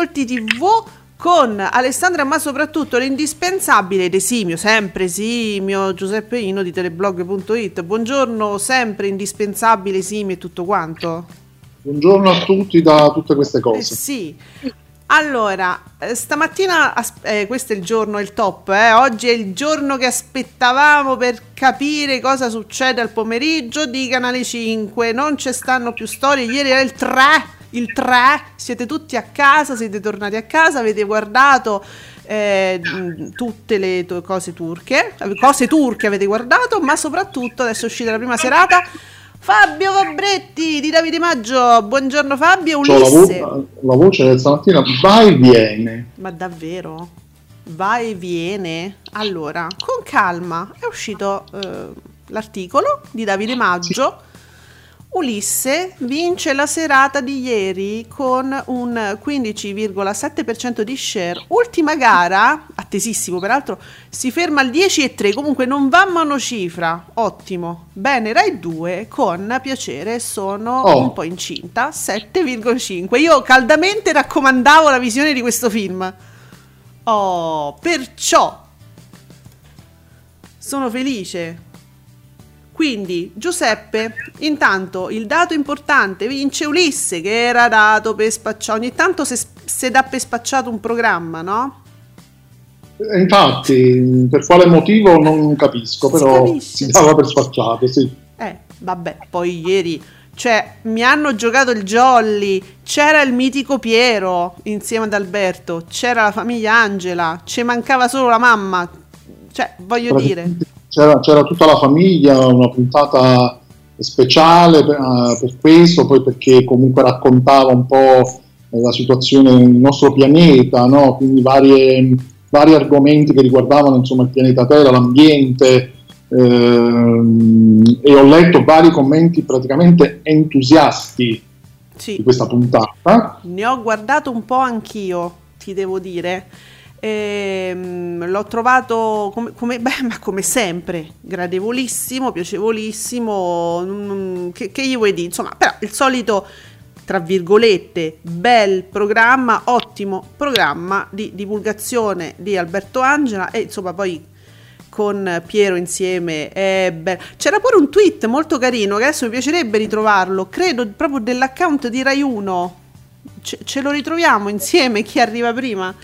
Ascolti TV con Alessandra ma soprattutto l'indispensabile ed esimio, sempre esimio Giuseppe Ino di teleblog.it. Buongiorno, sempre indispensabile, esimio e tutto quanto. Buongiorno a tutti da tutte queste Eh, cose. sì. Allora, eh, stamattina, eh, questo è il giorno, il top, eh, oggi è il giorno che aspettavamo per capire cosa succede al pomeriggio di Canale 5, non ci stanno più storie, ieri era il 3, il 3, siete tutti a casa, siete tornati a casa, avete guardato eh, tutte le to- cose turche, eh, cose turche avete guardato, ma soprattutto adesso è uscita la prima serata. Fabio Fabretti di Davide Maggio, buongiorno Fabio, C'ho la, Ulisse. vo- la voce del stamattina va e viene. Ma davvero? Va e viene? Allora, con calma, è uscito eh, l'articolo di Davide Maggio. Ulisse vince la serata di ieri con un 15,7% di share. Ultima gara, attesissimo peraltro, si ferma al 10,3, comunque non va monocifra. Ottimo. Bene, Rai 2 con piacere sono Oh. un po' incinta, 7,5. Io caldamente raccomandavo la visione di questo film. Oh, perciò sono felice. Quindi, Giuseppe, intanto il dato importante vince Ulisse, che era dato per spacciato. Ogni tanto se, se dà per spacciato un programma, no? E Infatti, per quale motivo non capisco, Si però capisce, si dava per spacciato, sì. Eh, vabbè, poi ieri, cioè, mi hanno giocato il Jolly, c'era il mitico Piero insieme ad Alberto, c'era la famiglia Angela, ci mancava solo la mamma. Cioè, voglio dire, C'era, c'era tutta la famiglia, una puntata speciale per, eh, per questo, poi perché comunque raccontava un po' la situazione nel nostro pianeta, no? quindi varie- vari argomenti che riguardavano insomma, il pianeta Terra, l'ambiente, ehm, e ho letto vari commenti praticamente entusiasti di sì. questa puntata. Ne ho guardato un po' anch'io, ti devo dire. Ehm, l'ho trovato come, come- beh, ma come sempre, gradevolissimo, piacevolissimo. mm, che, che gli vuoi dire? Insomma, però il solito, tra virgolette, bel programma, ottimo programma di divulgazione di Alberto Angela e insomma poi con Piero insieme bello. C'era pure un tweet molto carino che adesso mi piacerebbe ritrovarlo, credo proprio dell'account di Rai 1. Ce, ce lo ritroviamo insieme chi arriva prima.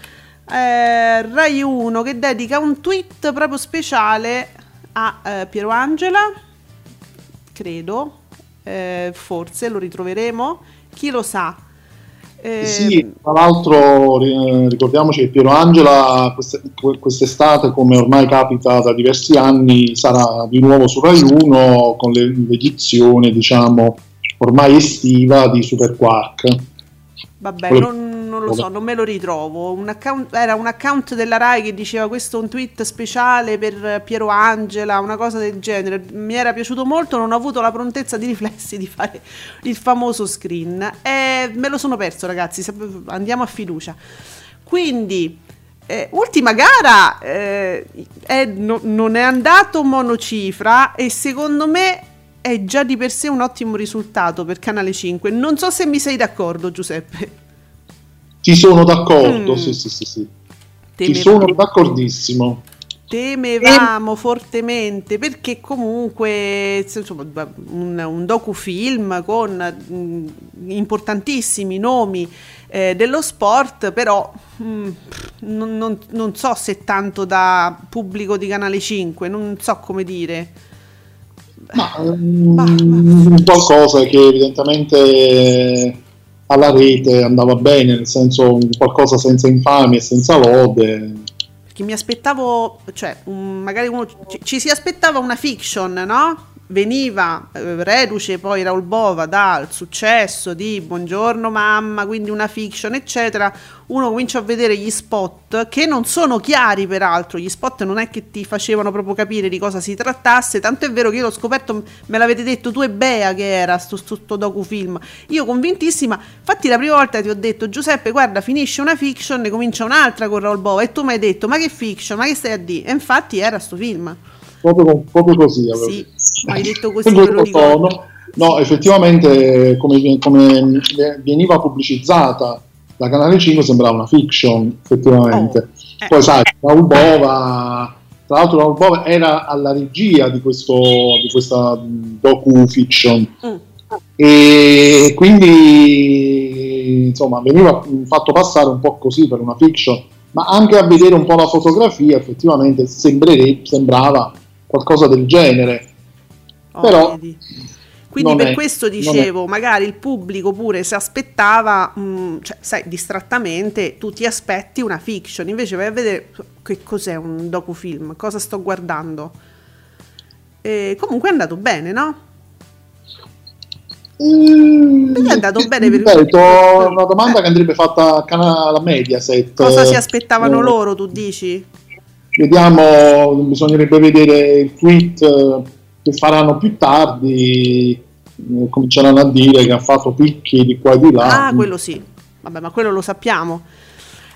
Eh, Rai 1 che dedica un tweet proprio speciale a eh, Piero Angela. Credo, Eh, forse lo ritroveremo. Chi lo sa? Eh, Sì, tra l'altro ri- ricordiamoci che Piero Angela queste- que- quest'estate, come ormai capita da diversi anni, sarà di nuovo su Rai 1 con le- l'edizione, diciamo, ormai estiva di Super Quark. Vabbè, non, non lo so, non me lo ritrovo. Un account- era un account della Rai che diceva questo è un tweet speciale per Piero Angela, una cosa del genere. Mi era piaciuto molto, non ho avuto la prontezza di riflessi di fare il famoso screen. E me lo sono perso, ragazzi. Andiamo a fiducia. Quindi, eh, ultima gara eh, è- no- non è andato monocifra e secondo me è già di per sé un ottimo risultato per Canale 5. Non so se mi sei d'accordo, Giuseppe. Ci sono d'accordo, Mm. sì, sì, sì, sì. Ci sono d'accordissimo. temevamo fortemente perché comunque insomma, un, un docufilm con mm, importantissimi nomi eh, dello sport però mm, non, non- non so se tanto da pubblico di Canale 5 non so come dire Ma, mm, qualcosa che evidentemente alla rete andava bene, nel senso qualcosa senza infamia senza lode. Perché mi aspettavo, cioè, magari uno ci, ci si aspettava una fiction, no? Veniva eh, reduce poi Raul Bova dal successo di Buongiorno mamma, quindi una fiction, eccetera. Uno comincia a vedere gli spot che non sono chiari, peraltro. Gli spot non è che ti facevano proprio capire di cosa si trattasse. Tanto è vero che io l'ho scoperto, me l'avete detto tu e Bea che era sto, sto, sto docufilm. Io convintissima, infatti la prima volta ti ho detto Giuseppe, guarda, finisce una fiction, ne comincia un'altra con Raul Bova. E tu mi hai detto, ma che fiction, ma che stai a dire? E infatti era sto film. Proprio, proprio così. Sì, hai detto così, ricordo. tono. No, effettivamente come, come veniva pubblicizzata da Canale 5 sembrava una fiction, effettivamente. Oh, eh. Poi sai, Raul Bova, tra l'altro Raul Bova era alla regia di, questo, di questa docu-fiction Mm. e quindi insomma veniva fatto passare un po' così per una fiction, ma anche a vedere un po' la fotografia effettivamente sembrava qualcosa del genere. Oh, Però vedi. Quindi non per è- questo dicevo, magari il pubblico pure si aspettava, mh, cioè, sai, distrattamente tu ti aspetti una fiction, invece vai a vedere che cos'è un docufilm, cosa sto guardando. E comunque è andato bene, no? Mm, è andato bene per- ripeto, una domanda Eh. che andrebbe fatta a canale Mediaset. Cosa si aspettavano eh, loro, tu dici? Vediamo, bisognerebbe vedere il tweet eh, che faranno più tardi. eh, Cominceranno a dire che ha fatto picchi di qua e di là. Ah, quello sì. Vabbè, ma quello lo sappiamo.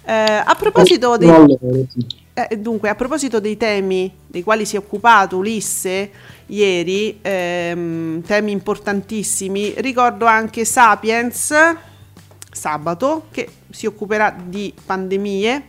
Eh, a proposito dei... Allora, sì. Eh, dunque, a proposito dei temi dei quali si è occupato Ulisse ieri, ehm, temi importantissimi, ricordo anche Sapiens, sabato, che si occuperà di pandemie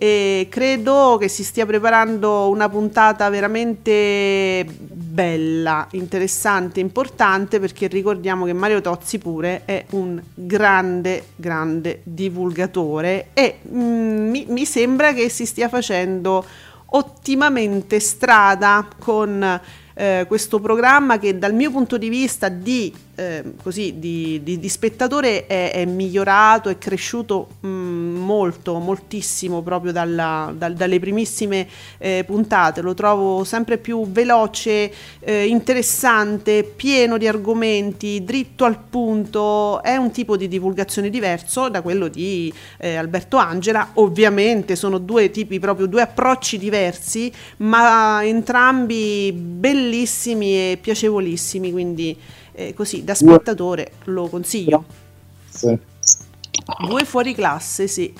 e credo che si stia preparando una puntata veramente bella, interessante, importante perché ricordiamo che Mario Tozzi pure è un grande, grande divulgatore e mm, mi, mi sembra che si stia facendo ottimamente strada con eh, questo programma che dal mio punto di vista di, eh, così, di, di- di spettatore è, è migliorato, è cresciuto mm, molto, moltissimo proprio dalla- dal- dalle primissime eh, puntate. Lo trovo sempre più veloce, eh, interessante, pieno di argomenti, dritto al punto. È un tipo di divulgazione diverso da quello di eh, Alberto Angela. Ovviamente sono due tipi, proprio due approcci diversi, ma entrambi bellissimi e piacevolissimi. Quindi, eh, così da spettatore lo consiglio. Sì. Due fuori classe, sì.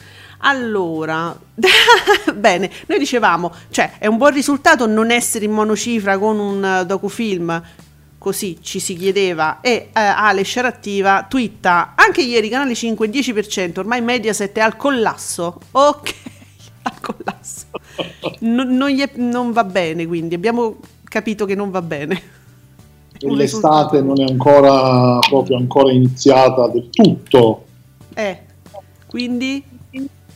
Allora, bene, noi dicevamo, cioè è un buon risultato non essere in monocifra con un eh, docufilm, così ci si chiedeva, e eh, Ale Sciarattiva twitta, anche ieri Canale 5 10%, ormai Mediaset è al collasso, ok, al collasso, Non- non, è- non va bene quindi, abbiamo capito che non va bene. L'estate non è ancora proprio ancora iniziata del tutto. Eh, quindi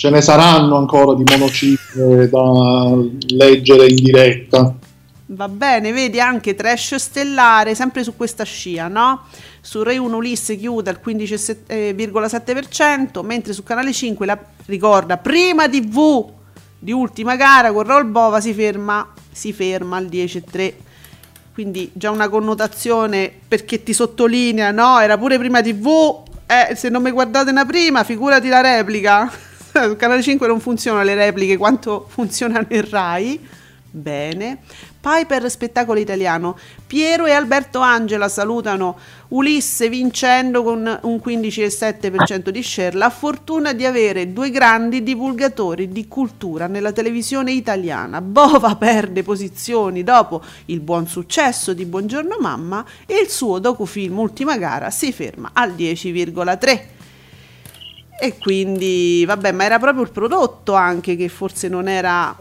Ce ne saranno ancora di monocifre da leggere in diretta. Va bene, vedi anche trash stellare, sempre su questa scia, no? Su Rai 1 Ulisse chiude al 15,7%, mentre su Canale 5 la ricorda prima TV di ultima gara con Roll Bova si ferma, si ferma al 10,3%. Quindi già una connotazione perché ti sottolinea, no? Era pure prima TV, eh, se non mi guardate una prima, figurati la replica. Su Canale 5 non funzionano le repliche quanto funzionano in Rai. Bene. Piper Spettacolo Italiano. Piero e Alberto Angela salutano Ulisse vincendo con un 15,7% di share. La fortuna di avere due grandi divulgatori di cultura nella televisione italiana. Bova perde posizioni dopo il buon successo di Buongiorno Mamma e il suo docufilm Ultima gara si ferma al 10,3%. E quindi, vabbè, ma era proprio il prodotto anche che forse non era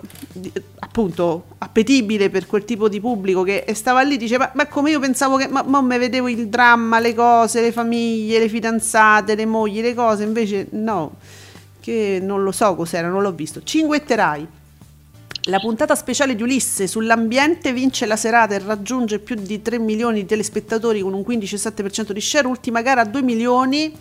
appunto appetibile per quel tipo di pubblico che stava lì diceva ma come io pensavo che ma, ma me vedevo il dramma, le cose, le famiglie, le fidanzate, le mogli, le cose, invece no, che non lo so cos'era, non l'ho visto. Cinguetterai. La puntata speciale di Ulisse sull'ambiente vince la serata e raggiunge più di 3 milioni di telespettatori con un 15,7% di share, ultima gara a 2 milioni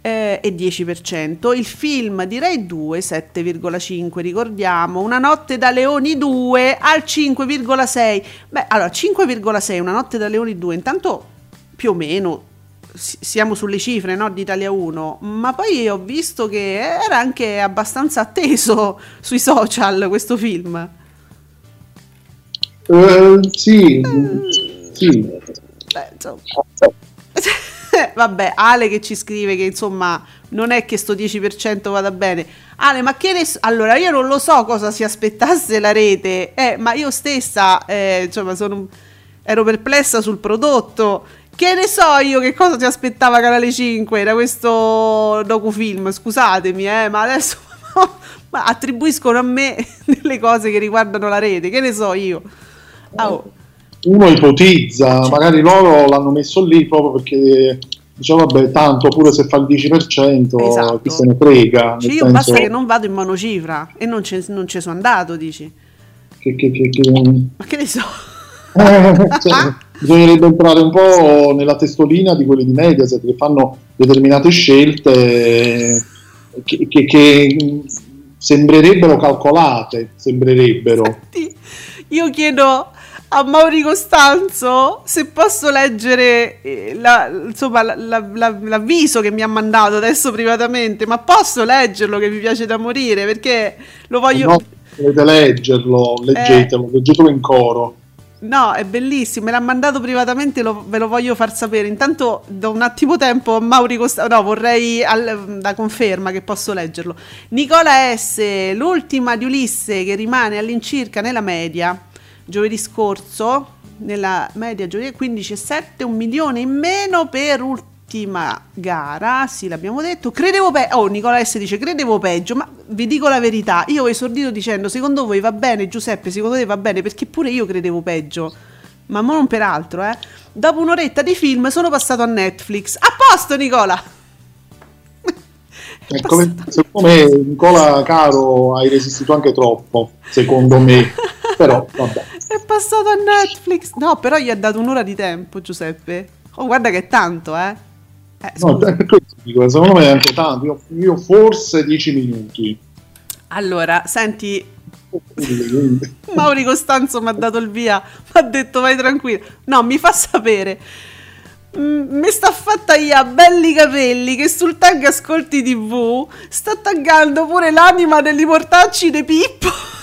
eh, e 10%. Il film di Rai 2 7,5 ricordiamo. Una notte da Leoni 2 al 5,6. Beh, allora 5,6 Una notte da Leoni 2 intanto più o meno siamo sulle cifre no, di Italia 1, ma poi ho visto che era anche abbastanza atteso sui social questo film. Uh, sì, mm. sì. Beh, insomma. Vabbè, Ale che ci scrive che insomma non è che sto 10% vada bene. Ale, ma che ne so? Allora, io non lo so cosa si aspettasse la rete, eh, ma io stessa, eh, insomma, sono, ero perplessa sul prodotto. Che ne so io che cosa ti aspettava Canale 5 da questo docufilm? Scusatemi, eh, ma adesso ma attribuiscono a me delle cose che riguardano la rete, che ne so io. Oh uno ipotizza, magari loro l'hanno messo lì proprio perché diciamo vabbè tanto pure se fa il 10% esatto. chi se ne frega cioè io senso... basta che non vado in monocifra e non, ci sono andato dici. Che, che, che, che... ma che ne so. Eh, cioè, bisognerebbe entrare un po' nella testolina di quelli di Mediaset che fanno determinate scelte che, che sembrerebbero calcolate sembrerebbero. Senti, io chiedo a Mauri Costanzo se posso leggere eh, la, insomma, la, la, l'avviso che mi ha mandato adesso privatamente, ma posso leggerlo che mi piace da morire perché lo voglio... No, dovete leggerlo, leggetelo, eh... leggetelo in coro. No, è bellissimo, me l'ha mandato privatamente, lo, ve lo voglio far sapere. Intanto da un attimo tempo a Mauri Costanzo, no, vorrei al, da conferma che posso leggerlo. Nicola S, l'ultima di Ulisse che rimane all'incirca nella media giovedì scorso, nella media giovedì 15,7, un milione in meno per ultima gara, sì l'abbiamo detto, credevo peggio, oh Nicola S dice credevo peggio, ma vi dico la verità, io ho esordito dicendo secondo voi va bene Giuseppe, secondo te va bene, perché pure io credevo peggio, ma non per altro, eh. Dopo un'oretta di film sono passato a Netflix, a posto Nicola! Come, secondo me Nicola Caro hai resistito anche troppo, secondo me, però vabbè. È passato a Netflix. No, però gli ha dato un'ora di tempo, Giuseppe. Oh, guarda che è tanto, eh. eh no, dico, secondo me è anche tanto. Io, io forse 10 minuti. Allora, senti, Mauri Costanzo mi ha dato il via, mi ha detto vai tranquillo. No, mi fa sapere. Mm, mi sta fatta io belli capelli che sul tag ascolti tv sta taggando pure l'anima degli portacci di Pippo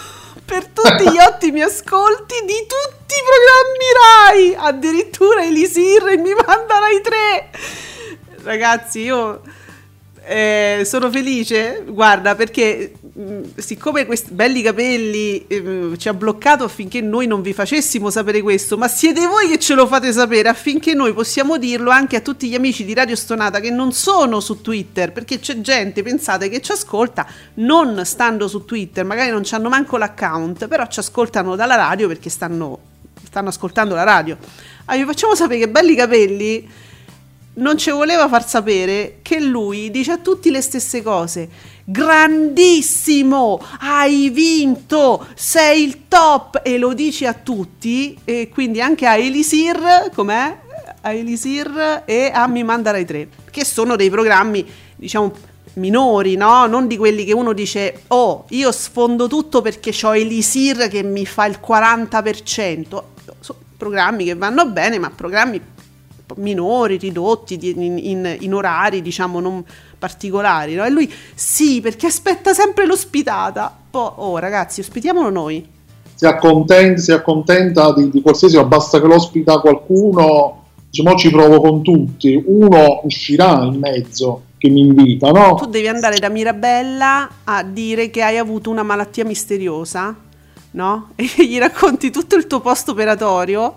per tutti gli ottimi ascolti di tutti i programmi Rai. Addirittura Elisir mi manda Rai 3. Ragazzi, io eh, sono felice, guarda, perché mh, siccome questi belli capelli eh, ci ha bloccato affinché noi non vi facessimo sapere questo, ma siete voi che ce lo fate sapere affinché noi possiamo dirlo anche a tutti gli amici di Radio Stonata che non sono su Twitter, perché c'è gente, pensate, che ci ascolta non stando su Twitter, magari non hanno manco l'account, però ci ascoltano dalla radio perché stanno, stanno ascoltando la radio. Allora, vi facciamo sapere che belli capelli non ci voleva far sapere che lui dice a tutti le stesse cose. Grandissimo, hai vinto, sei il top e lo dici a tutti e quindi anche a Elisir, com'è? A Elisir e a Mi Manda Rai 3, che sono dei programmi, diciamo, minori, no? Non di quelli che uno dice, oh, io sfondo tutto perché ho Elisir che mi fa il 40%. Sono programmi che vanno bene, ma programmi minori, ridotti di, in, in, in, orari diciamo non particolari. No? E lui sì, perché aspetta sempre l'ospitata. Poi, oh ragazzi, ospitiamolo noi. Si accontenta, si accontenta di, di qualsiasi, basta che l'ospita qualcuno, diciamo ci provo con tutti, uno uscirà in mezzo che mi invita, no? Tu devi andare da Mirabella a dire che hai avuto una malattia misteriosa, no? E gli racconti tutto il tuo post operatorio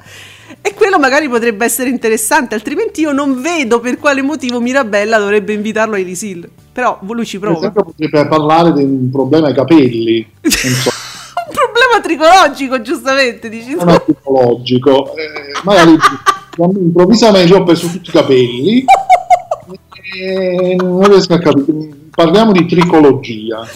e quello magari potrebbe essere interessante, altrimenti io non vedo per quale motivo Mirabella dovrebbe invitarlo a Elisil. Però lui ci prova. Per esempio potrebbe parlare di un problema ai capelli. So. un problema tricologico, giustamente, dici tu. Non tricologico. Eh, magari improvvisamente ho perso tutti i capelli. e non riesco a capire. Parliamo di tricologia.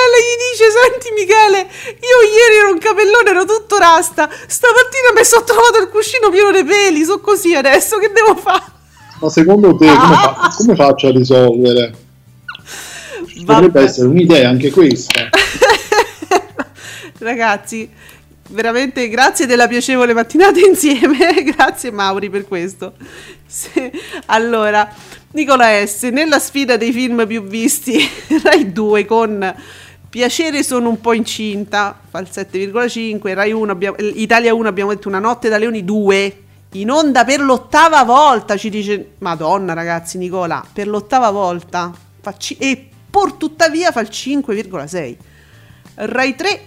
Mirabella gli dice: Senti, Michele, io ieri ero un capellone, ero tutto rasta. Stamattina mi sono trovato il cuscino pieno di peli. So così adesso, che devo fare? Ma secondo te come, fa- come faccio a risolvere? Potrebbe Vabbè. essere un'idea anche questa. Ragazzi, veramente grazie della piacevole mattinata insieme. grazie Mauri per questo. Se- allora, Nicola S. Nella sfida dei film più visti, Rai 2 con Piacere sono un po' incinta, fa il 7,5, Rai 1, abbiamo- Italia 1 abbiamo detto Una notte da leoni 2. In onda per l'ottava volta, ci dice Madonna ragazzi, Nicola, per l'ottava volta. Fa ci- e pur tuttavia fa il 5,6. Rai 3,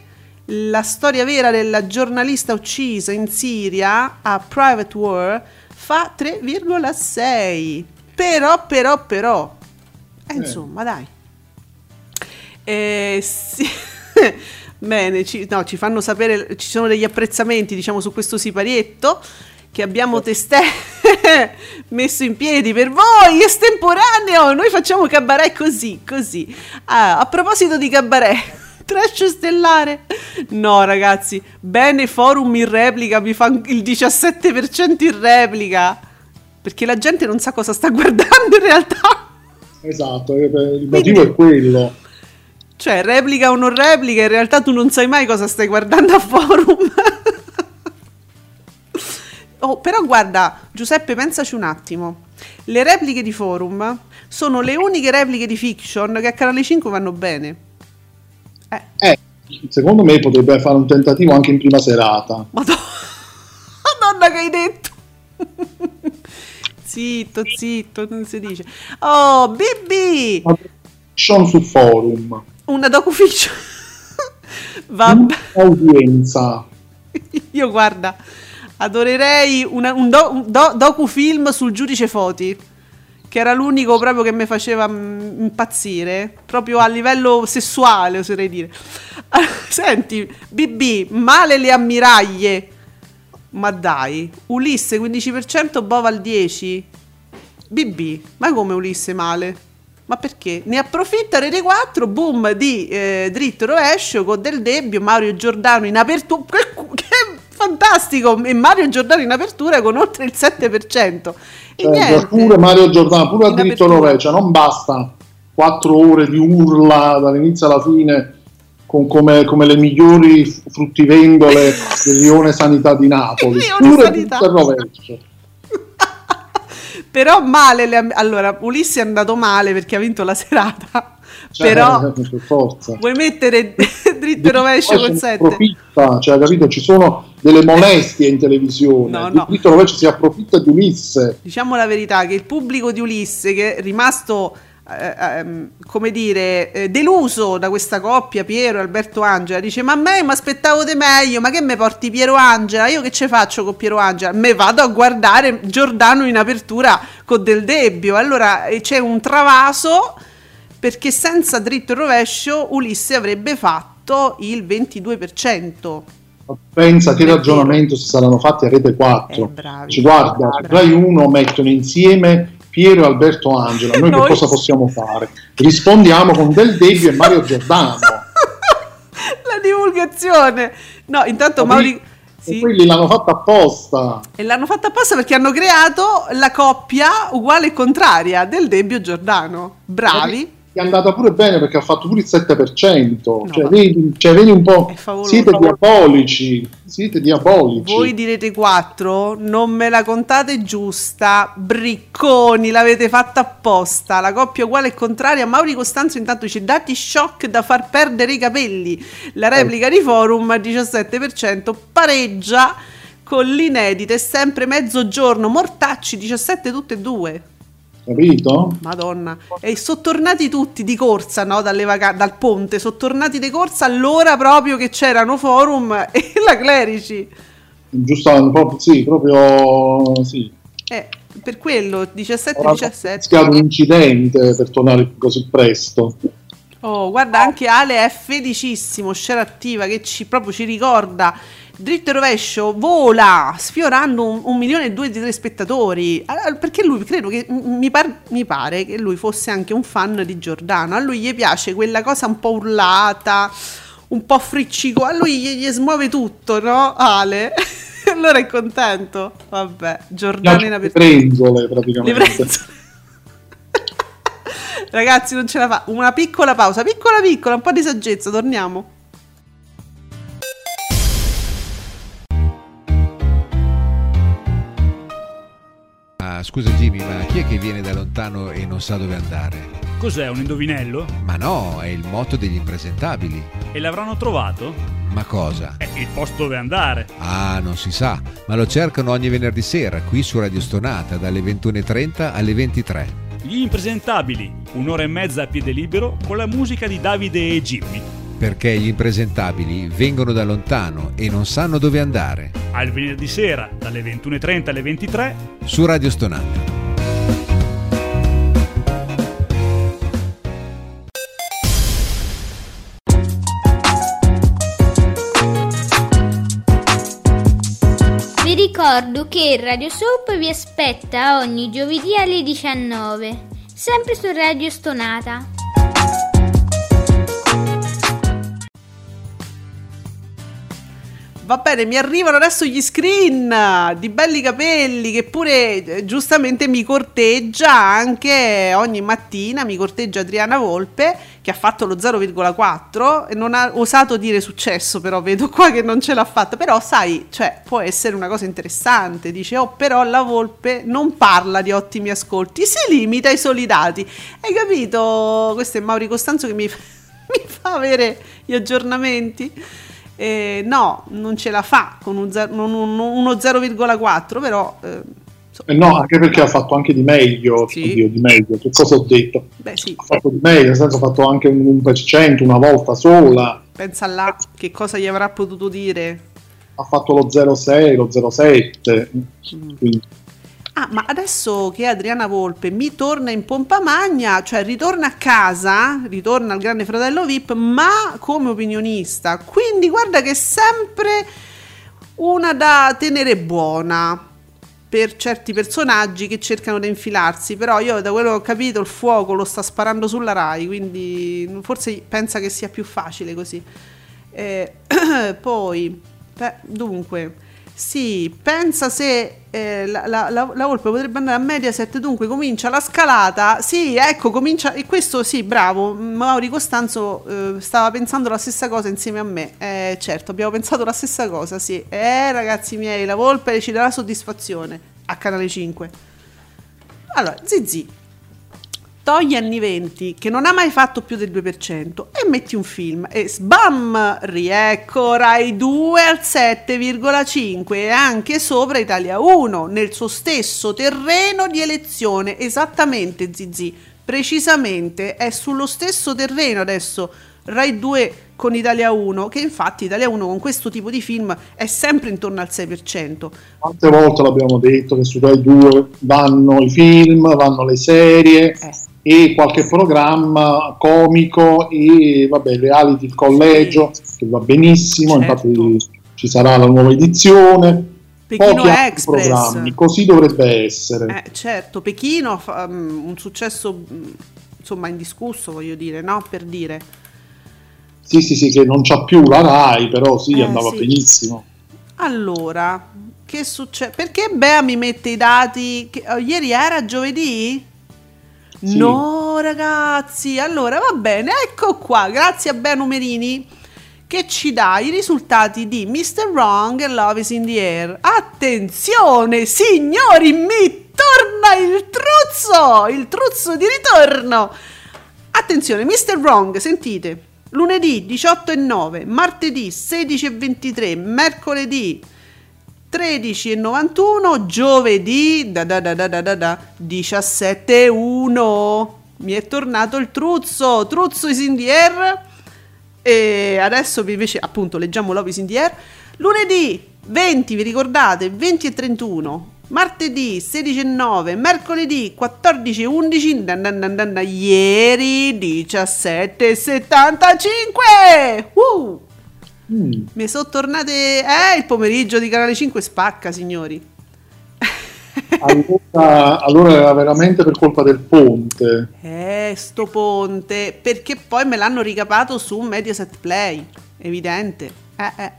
la storia vera della giornalista uccisa in Siria a Private War, fa 3,6. Però, però, però. Eh, insomma, dai. Eh, sì. Bene, ci, no, ci fanno sapere, ci sono degli apprezzamenti, diciamo, su questo siparietto che abbiamo testé messo in piedi per voi, estemporaneo, noi facciamo cabaret così, così. Ah, a proposito di cabaret, trash stellare. No, ragazzi, bene forum in replica, mi fa il 17% in replica. Perché la gente non sa cosa sta guardando in realtà. Esatto, il motivo è quello. Cioè, replica o non replica, in realtà tu non sai mai cosa stai guardando a forum. oh, però guarda, Giuseppe, pensaci un attimo. Le repliche di forum sono le uniche repliche di fiction che a Canale 5 vanno bene. Eh, Eh, secondo me potrebbe fare un tentativo anche in prima serata. Madonna, Madonna che hai detto. zitto, zitto, non si dice. Oh, Bibi, Una fiction su forum. Una docufiction. Vabbè. Audienza. Io guarda, adorerei una- un, do- un do- docufilm sul giudice Foti, che era l'unico proprio che mi faceva impazzire, proprio a livello sessuale, oserei dire. Senti, BB, male le ammiraglie. Ma dai, Ulisse 15%, Boval 10. BB, ma come Ulisse male? Ma perché? Ne approfitta Rete 4, boom, di eh, dritto rovescio con Del Debbio, Mario Giordano in apertura. Che, fantastico! E Mario Giordano in apertura con oltre il 7%. E Cioè, niente. pure Mario Giordano, pure a In diritto apertura. rovescio, non basta quattro ore di urla dall'inizio alla fine con come, come le migliori fruttivendole del Lione Sanità di Napoli. Lione Pure Sanità. diritto al rovescio. Però male. le allora, Ulisse è andato male perché ha vinto la serata. Cioè, Però per forza. vuoi mettere dritto e rovescio ne 7? approfitta, cioè, capito? Ci sono delle molestie in televisione. No, no. diritto al rovescio si approfitta di Ulisse. Diciamo la verità che il pubblico di Ulisse che è rimasto eh, ehm, come dire eh, deluso da questa coppia Piero e Alberto Angela dice ma a me mi aspettavo di meglio ma che me porti Piero Angela io che ce faccio con Piero Angela me vado a guardare Giordano in apertura con Del Debbio allora eh, c'è un travaso perché senza dritto e rovescio Ulisse avrebbe fatto il 22% Pensa che ragionamento si saranno fatti a Rete 4. Eh, bravi. Ci guarda, Bravi. Rai 1 mettono insieme Piero e Alberto Angela. Noi, Noi- che cosa possiamo fare? Rispondiamo con Del Debbio e Mario Giordano. la divulgazione no intanto Mauri E sì. quelli l'hanno fatta apposta. E l'hanno fatta apposta perché hanno creato la coppia uguale e contraria del Debbio Giordano. Bravi. È andata pure bene perché ha fatto pure il 7%. cioè, vabbè. vedi, cioè, vedi un po'. È. Siete diabolici. Siete diabolici. Voi direte 4, non me la contate giusta, bricconi, l'avete fatta apposta, la coppia uguale e contraria. Mauri Costanzo intanto dice dati shock da far perdere i capelli. La replica di forum al 17% pareggia con l'inedita e sempre mezzogiorno. Mortacci 17 tutte e due. Capito? Madonna, e sono tornati tutti di corsa, no? Dalle vaca- dal ponte, sono tornati di corsa all'ora proprio che c'erano forum e la Clerici. Giusto, proprio, sì, proprio sì. Eh, per quello, Ora 17-17. è un incidente per tornare così presto. Oh, guarda, anche Ale è felicissimo, scena attiva, che ci, proprio ci ricorda. Dritto e rovescio vola, sfiorando un, un milione e due di telespettatori. Allora, Perché lui, credo che, mi, par- mi pare che lui fosse anche un fan di Giordano. A lui gli piace quella cosa un po' urlata, un po' friccico. A lui gli, gli smuove tutto, no? Ale? allora è contento. Vabbè, Giordano in apertura. Le prenzole praticamente. Le prenzole. Ragazzi, non ce la fa. Una piccola pausa, piccola piccola, un po' di saggezza, torniamo. Scusa Jimmy, ma chi è che viene da lontano e non sa dove andare? Cos'è un indovinello? Ma no, è il motto degli impresentabili. E l'avranno trovato? Ma cosa? È il posto dove andare. Ah, non si sa, ma lo cercano ogni venerdì sera qui su Radio Stonata dalle 21.30 alle 23. Gli impresentabili, un'ora e mezza a piede libero con la musica di Davide e Jimmy. Perché gli impresentabili vengono da lontano e non sanno dove andare. Al venerdì sera dalle 21.30 alle 23 Su Radio Stonata. Vi ricordo che Radio Soap vi aspetta ogni giovedì alle 19, sempre su Radio Stonata. Va bene, mi arrivano adesso gli screen di belli capelli che pure eh, giustamente mi corteggia anche ogni mattina, mi corteggia Adriana Volpe che ha fatto lo 0,4 e non ha osato dire successo, però vedo qua che non ce l'ha fatta, però sai, cioè può essere una cosa interessante, dice "Oh, però la Volpe non parla di ottimi ascolti, si limita ai soli dati". Hai capito? Questo è Mauri Costanzo che mi mi fa avere gli aggiornamenti. Eh, no, non ce la fa con un zer- non- un- uno 0,4, però eh, Eh no, anche perché ha fatto anche di meglio, Sì. oddio, di meglio, che cosa ho detto? beh sì, Ha fatto di meglio, nel senso ha fatto anche un 1% una volta sola, pensa là che cosa gli avrà potuto dire. ha fatto lo 0,6, lo 0,7, quindi Ah, ma adesso che Adriana Volpe mi torna in pompa magna, cioè ritorna a casa, ritorna al Grande Fratello VIP, ma come opinionista. Quindi guarda che è sempre una da tenere buona per certi personaggi che cercano di infilarsi, però io da quello che ho capito il fuoco lo sta sparando sulla Rai, quindi forse pensa che sia più facile così. Eh, poi, beh, dunque, sì, pensa se eh, la, la, la, la Volpe potrebbe andare a Mediaset, dunque comincia la scalata. Sì, ecco, comincia. E questo sì, bravo. Mauri Costanzo eh, stava pensando la stessa cosa insieme a me. Eh, certo, abbiamo pensato la stessa cosa, sì. Eh, ragazzi miei, la Volpe ci darà soddisfazione a Canale 5. Allora, Zizi, togli anni 20 che non ha mai fatto più del 2% e metti un film e sbam riecco Rai 2 al 7,5 e anche sopra Italia 1 nel suo stesso terreno di elezione. Esattamente Zizi precisamente è sullo stesso terreno adesso Rai 2 con Italia 1 che infatti Italia 1 con questo tipo di film è sempre intorno al 6% tante volte l'abbiamo detto che su Rai 2 vanno i film, vanno le serie. Eh. E qualche programma comico e vabbè, reality il collegio che va benissimo, Certo. infatti ci sarà la nuova edizione. Pechino Pochi Express programmi, così dovrebbe essere. Eh, certo, Pechino mm, un successo mm, insomma indiscusso, voglio dire, no? Per dire. Sì, sì, sì, che non c'ha più la Rai, però sì, Eh, andava sì. benissimo. Allora, che succede? Perché Bea mi mette i dati? Che, oh, ieri era giovedì? Sì. No, ragazzi, allora va bene, ecco qua, grazie a Bea Numerini che ci dà i risultati di Mr. Wrong e Love is in the Air. Attenzione, signori, mi torna il truzzo, il truzzo di ritorno. Attenzione, Mr. Wrong, sentite. Lunedì 18 e 9, martedì 16 e 23, mercoledì 13 e 91, giovedì da da da da da da da 17 e 1. Mi è tornato il truzzo, truzzo is in the air. E adesso invece appunto leggiamo Love is in the air. Lunedì 20, vi ricordate? 20 e 31. Martedì 16 e 9, mercoledì 14 e 11, dan dan dan dan dan, ieri 17 e 75. Uh! Mm. Mi sono tornate. Eh, il pomeriggio di Canale 5 spacca, signori. Allora, allora era veramente per colpa del ponte. Eh, sto ponte. Perché poi me l'hanno ricapato su Mediaset Play. Evidente. Eh, eh.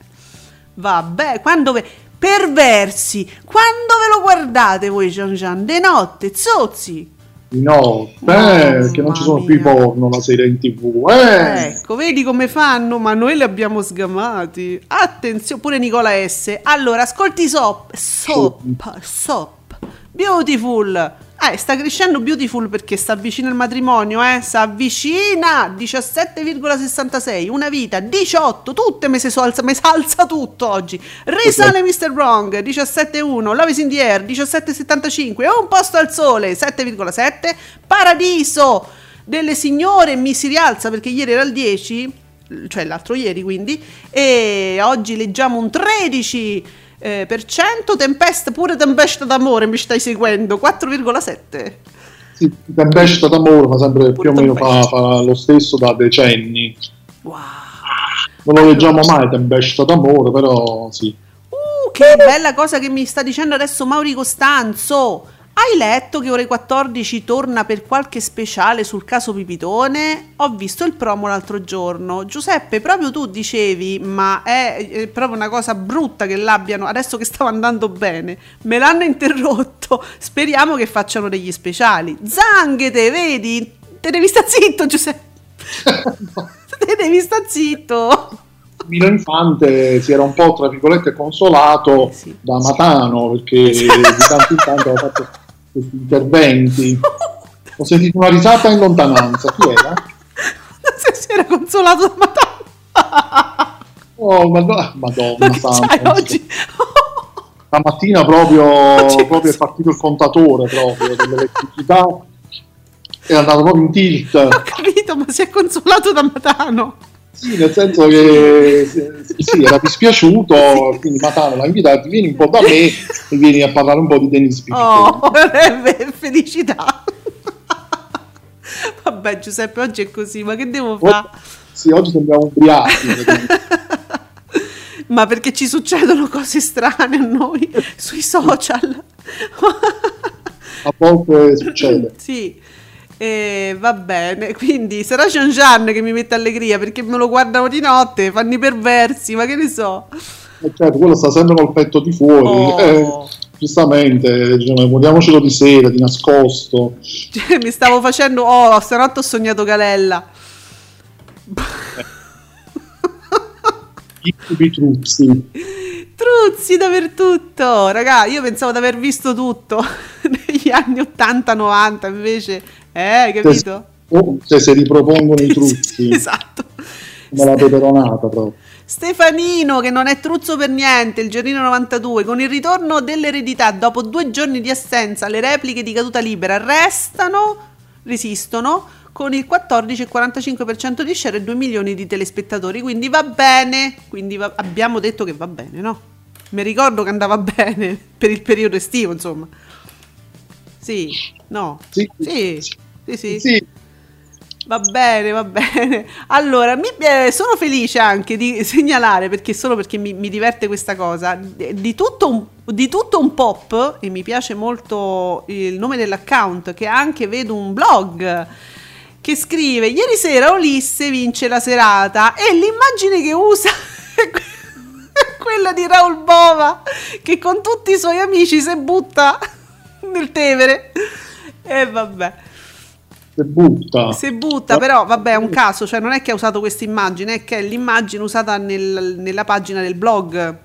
Vabbè, quando. ve- Perversi, quando ve lo guardate voi Gian Gian? De notte, zozzi. Mamma eh, perché non ci sono più i mia. porno la sera in tv. Eh. Ecco, vedi come fanno, ma noi li abbiamo sgamati. Attenzione, pure Nicola S. Allora, ascolti Sop, Sop, Sop, Beautiful. Eh, sta crescendo Beautiful perché sta vicino al matrimonio, eh? Sta avvicina 17,66, una vita 18, tutte me si salza, salza tutto oggi. Risale Mr. Wrong 17,1, Love is in the air 17,75, un posto al sole 7,7, Paradiso delle signore mi si rialza perché ieri era il 10 cioè l'altro ieri quindi e oggi leggiamo un 13 eh, per cento tempesta pure tempesta d'amore mi stai seguendo 4,7 Sì, Tempesta d'amore, ma sempre più o meno fa, fa lo stesso da decenni. wow Non lo leggiamo mai Tempesta d'amore, però sì. Uh, che bella cosa che mi sta dicendo adesso Mauri Costanzo. Hai letto che ore 14 torna per qualche speciale sul caso Pipitone? Ho visto il promo l'altro giorno. Giuseppe, proprio tu dicevi, ma è, è proprio una cosa brutta che l'abbiano, adesso che stava andando bene, me l'hanno interrotto. Speriamo che facciano degli speciali. Zanghete, vedi? Te devi sta zitto, Giuseppe. Te devi sta zitto. Milo Infante si era un po' tra virgolette consolato Eh sì. da Matano perché di tanto in tanto aveva fatto questi interventi. Ho sentito una risata in lontananza. Chi era? Se si era consolato da Madonna. Oh, madonna, madonna Ma che santa. oggi? Stamattina proprio, proprio è partito il contatore proprio dell'elettricità. È andato proprio in tilt. Ho capito, ma si è consolato da Matano. Sì, nel senso che sì, sì, era dispiaciuto, quindi Matano l'ha invitato, vieni un po' da me e vieni a parlare un po' di Dennis Pipitone. Oh, eh, felicità. Vabbè, Giuseppe, oggi è così, ma che devo fare? Sì, oggi sembriamo ubriachi. Ma perché ci succedono cose strane a noi sui social? A volte succede. Sì. E va bene, quindi sarà Jean Jean che mi mette allegria perché me lo guardano di notte, fanno i perversi, ma che ne so. E certo, quello sta sempre col petto di fuori. Oh. Eh, giustamente, diciamo, guardiamocelo di sera, di nascosto. Cioè, mi stavo facendo, oh, stanotte ho sognato Galella. I truzzi. Truzzi dappertutto, raga, io pensavo di aver visto tutto negli anni 80-90, invece, eh, capito? O se si ripropongono i truzzi, esatto. come la peperonata proprio. Stefanino, che non è truzzo per niente, il giornino 92, con il ritorno dell'eredità dopo due giorni di assenza, le repliche di caduta libera restano, resistono, con il 14,45% di share e 2 milioni di telespettatori, quindi va bene, quindi va- abbiamo detto che va bene, no? Mi ricordo che andava bene per il periodo estivo, insomma. Sì, no, Sì, sì, sì, sì. Sì, Va bene, va bene. Allora, mi, eh, sono felice anche di segnalare, perché solo perché mi, mi diverte questa cosa, di, di tutto un, di tutto un pop, e mi piace molto il nome dell'account, che anche vedo un blog, che scrive, ieri sera Ulisse vince la serata, e l'immagine che usa è que- è quella di Raul Bova, che con tutti i suoi amici si butta nel Tevere. E vabbè. Si butta. Si butta, però vabbè è un caso, cioè non è che ha usato questa immagine, è che è l'immagine usata nel- nella pagina del blog.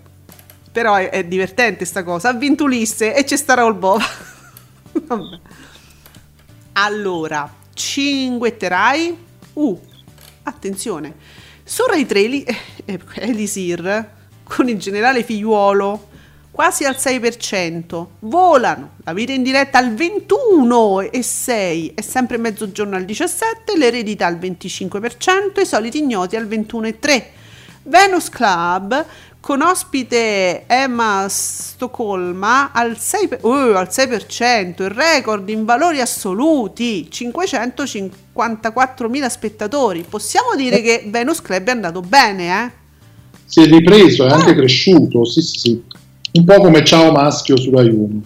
Però è, è divertente sta cosa. Ha vinto Ulisse e c'è sta Raul Bova. Vabbè. Allora, cinguetterai? Uh, attenzione. Su Rai 3 Eli- eh, Elisir con il generale figliuolo quasi al 6%. Volano la vita in diretta al 21 e 6 sempre mezzogiorno al 17, l'eredità al 25%, i soliti ignoti al 21 e 3. Venus Club con ospite Emma Stoccolma al 6%, per- uh, al 6%, il record in valori assoluti, 554.000 spettatori. Possiamo dire che Venus Club è andato bene, eh? Si è ripreso, è Ah. anche cresciuto, sì, sì, sì. Un po' come Ciao Maschio su Rai 1.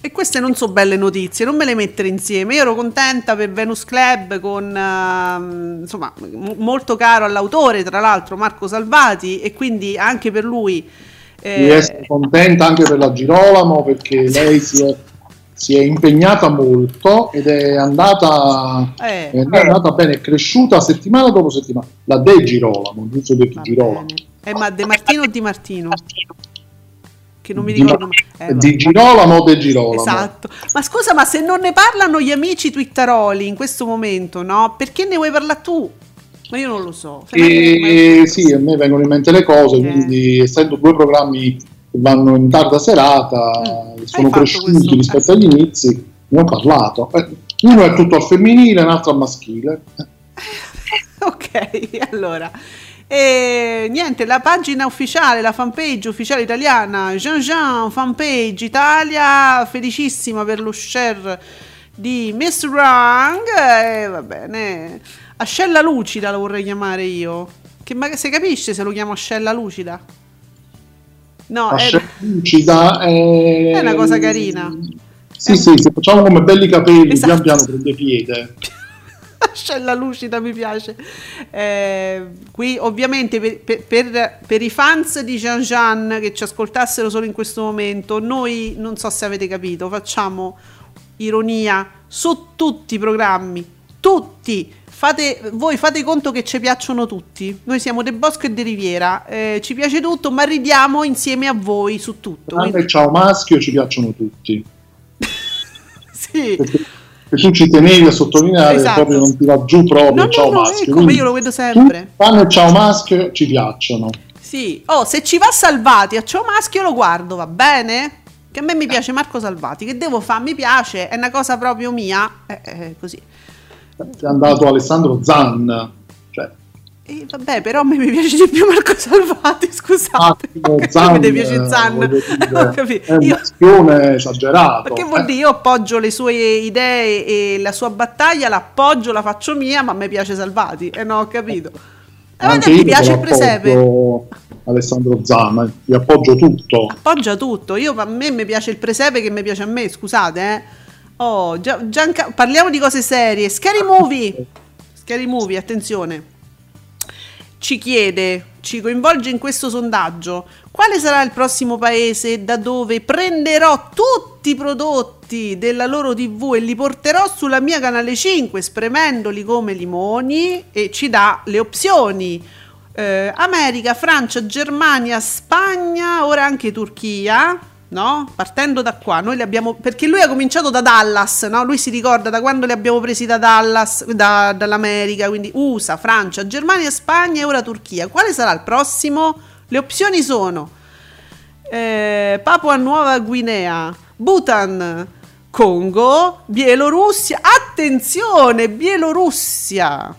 E queste non so belle notizie, non me le mettere insieme. Io ero contenta per Venus Club con ehm, insomma m- molto caro all'autore, tra l'altro Marco Salvati, e quindi anche per lui Eh, di essere contenta anche per la Girolamo perché lei si è, si è impegnata molto ed è andata, Eh. è andata bene, è cresciuta settimana dopo settimana. La De Girolamo, giusto detto Girolamo. Eh, ma De Martino o Di Martino? Che non mi Di, ricordo mai. Eh, di. Girolamo De Girolamo? Esatto. Ma scusa, ma se non ne parlano gli amici twitteroli in questo momento, no? Perché ne vuoi parlare tu? Ma io non lo so. E, sì, a me vengono in mente le cose, Eh. quindi essendo due programmi che vanno in tarda serata, Mm. sono cresciuti rispetto eh. agli inizi, ne ho parlato. Eh, Uno è tutto al femminile, l'altro al maschile. Ok, allora. E niente, la pagina ufficiale, la fanpage ufficiale italiana, Jean Jean, fanpage Italia, felicissima per lo share di Miss Wrong, e va bene. Ascella lucida lo vorrei chiamare io. Che ma si capisce se lo chiamo ascella lucida? No, La è, lucida è... è una cosa carina. Sì, sì, se facciamo come belli capelli, Esatto. pian piano prende piede. Ascella lucida mi piace. Eh, qui ovviamente per, per- per- i fans di Jean Jean che ci ascoltassero solo in questo momento, noi non so se avete capito, facciamo ironia su tutti i programmi, tutti. Fate, voi fate conto che ci piacciono tutti. Noi siamo De Bosco e De Riviera, eh, ci piace tutto, ma ridiamo insieme a voi su tutto. Quindi- ciao maschio ci piacciono tutti. sì. Che tu ci tenevi a sottolineare che Esatto. proprio non ti va giù proprio No, ciao no, maschio. è Quindi io lo vedo sempre. fanno ciao maschio ci piacciono. Sì, oh, se ci va Salvati a Ciao Maschio lo guardo, va bene? Che a me mi piace Marco Salvati, che devo fare? Mi piace, è una cosa proprio mia, eh, eh, così. È andato Alessandro Zan, cioè E vabbè, però a me mi piace di più Marco Salvati, scusate. Perché Zan, mi piace eh, Zan? dire, è un Io- maschione esagerato. perché vuol Eh, dire io appoggio le sue idee e la sua battaglia, l'appoggio, la faccio mia, ma a me piace Salvati. E no, ho capito. E anche ti piace il presepe? Alessandro Zan, eh, vi appoggio tutto. appoggia tutto. Io a me mi piace il presepe che mi piace a me, scusate, eh. Oh, Gia- Gianca- parliamo di cose serie. Scary Movie. Scary Movie, attenzione. Ci chiede, ci coinvolge in questo sondaggio, quale sarà il prossimo paese da dove prenderò tutti i prodotti della loro TV e li porterò sulla mia canale 5 spremendoli come limoni e ci dà le opzioni. Eh, America, Francia, Germania, Spagna, ora anche Turchia, no? Partendo da qua, noi li abbiamo perché lui ha cominciato da Dallas, no? Lui si ricorda da quando li abbiamo presi da Dallas, da- dall'America, quindi USA, Francia, Germania, Spagna e ora Turchia. Quale sarà il prossimo? Le opzioni sono eh, Papua Nuova Guinea, Bhutan, Congo, Bielorussia. Attenzione, Bielorussia.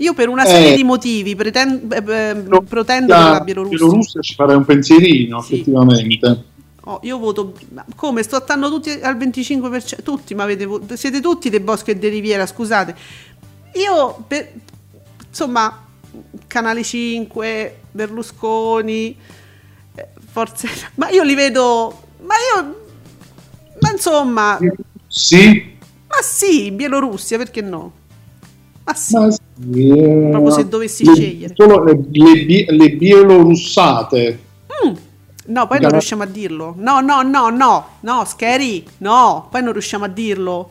Io per una serie Eh. di motivi pretendo, eh, eh, protendo la per la Bielorussia. Bielorussia ci farei un pensierino, Sì. effettivamente. Oh, io voto come sto attando tutti al 25%, tutti, ma avete siete tutti dei Bosco e De Riviera, scusate. Io per, insomma, Canale 5, Berlusconi, eh, forse ma io li vedo ma io ma insomma, Sì, ma sì, Bielorussia, perché no? Ma sì. ma sì, eh, Proprio se dovessi le- scegliere. Solo le, le, le bielorussate. Mm. No, poi non riusciamo a dirlo. No, no, no, no, no, Scary, no, poi non riusciamo a dirlo.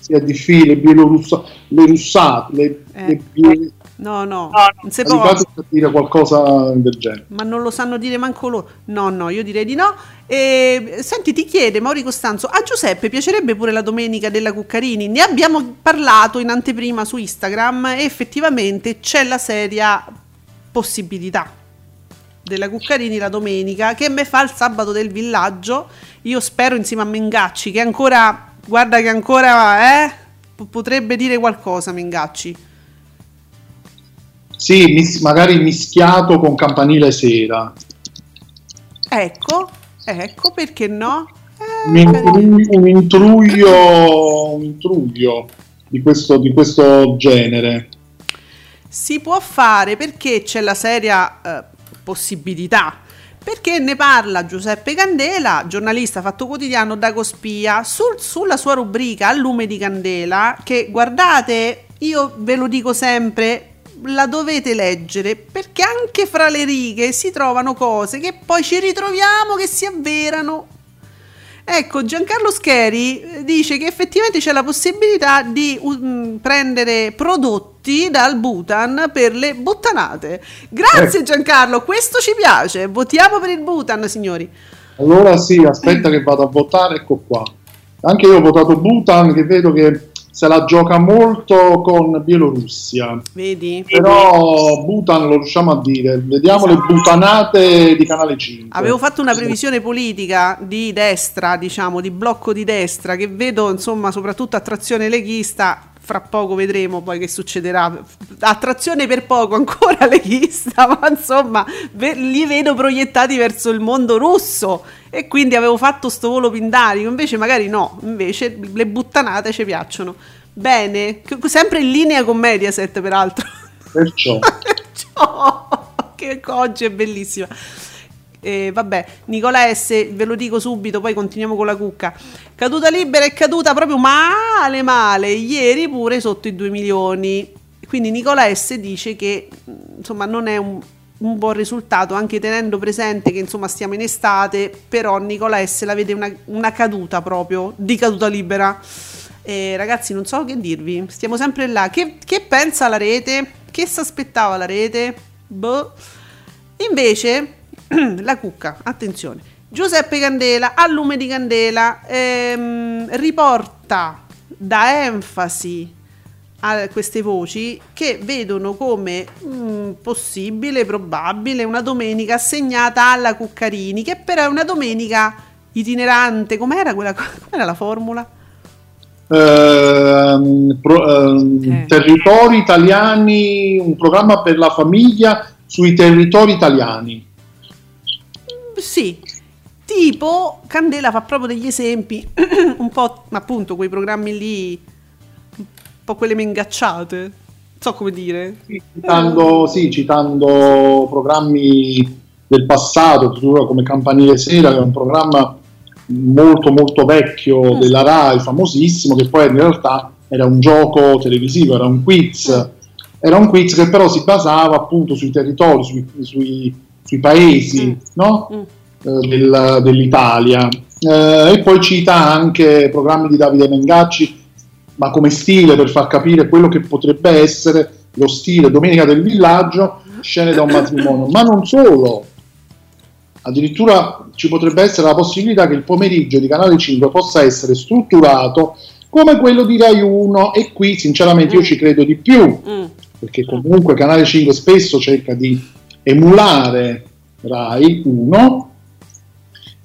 Sia di fili, le bielorussa, le russate, le, Eh. le bie- No, no, non si può. A dire qualcosa del genere. Ma non lo sanno dire manco loro. No, no, io direi di no. E, senti, ti chiede Mauri Costanzo, a Giuseppe piacerebbe pure la domenica della Cuccarini? Ne abbiamo parlato in anteprima su Instagram e effettivamente c'è la seria possibilità della Cuccarini la domenica che me fa il sabato del villaggio. Io spero insieme a Mengacci che ancora, guarda che ancora, eh, potrebbe dire qualcosa Mengacci. Sì, mis- magari mischiato con campanile sera. Ecco, ecco perché no? Eh, Un, intru- un intruglio, un intruglio di questo, di questo genere. Si può fare perché c'è la seria eh, possibilità. Perché ne parla Giuseppe Candela, giornalista fatto quotidiano da Cospia, sul- sulla sua rubrica A lume di candela, che guardate, io ve lo dico sempre, la dovete leggere perché anche fra le righe si trovano cose che poi ci ritroviamo che si avverano. Ecco, Giancarlo Scheri eh, dice che effettivamente c'è la possibilità di um, prendere prodotti dal Bhutan per le buttanate. Grazie Eh. Giancarlo, questo ci piace. Votiamo per il Bhutan, signori. Allora sì, aspetta che vado a votare, ecco qua. Anche io ho votato Bhutan, che vedo che se la gioca molto con Bielorussia. Vedi? Però Bhutan lo riusciamo a dire. Vediamo le butanate di Canale 5. Avevo fatto una previsione politica di destra, diciamo, di blocco di destra, che vedo, insomma, soprattutto attrazione leghista. Fra poco vedremo poi che succederà. Attrazione per poco ancora leghista, ma insomma, ve- li vedo proiettati verso il mondo russo. E quindi avevo fatto sto volo pindarico. Invece, magari no. Invece, le buttanate ci piacciono. Bene, sempre in linea con Mediaset, peraltro. Perciò. Ciao, che oggi è bellissima. Eh, vabbè, Nicola S, ve lo dico subito, poi continuiamo con la cucca. Caduta libera è caduta proprio male, male. Ieri pure sotto i 2 milioni. Quindi Nicola S dice che insomma non è un, un buon risultato, anche tenendo presente che insomma stiamo in estate. Però Nicola S la vede una, una caduta proprio di caduta libera. Eh, ragazzi, non so che dirvi, stiamo sempre là. Che, che pensa la rete? Che si aspettava la rete? Boh. Invece, la cucca, attenzione. Giuseppe Candela, a lume di candela, ehm, riporta da enfasi a queste voci che vedono come mm, possibile, probabile, una domenica assegnata alla Cuccarini, che però è una domenica itinerante. Com'era quella? Com'era la formula? Ehm, pro- ehm, Eh. Territori italiani, un programma per la famiglia sui territori italiani. Sì, tipo Candela fa proprio degli esempi, un po' appunto quei programmi lì, un po' quelle mengacciate, non so come dire. Citando, sì, citando programmi del passato, come Campanile Sera, che è un programma molto molto vecchio della RAI, famosissimo, che poi in realtà era un gioco televisivo, era un quiz, era un quiz che però si basava appunto sui territori, sui, sui- sui paesi, Mm. no? Mm. eh, del- dell'Italia. Eh, e poi cita anche programmi di Davide Mengacci, ma come stile per far capire quello che potrebbe essere lo stile Domenica del Villaggio, scene da un matrimonio, ma non solo. Addirittura ci potrebbe essere la possibilità che il pomeriggio di Canale 5 possa essere strutturato come quello di Rai 1 e qui sinceramente io ci credo di più Mm. perché comunque Canale 5 spesso cerca di emulare Rai 1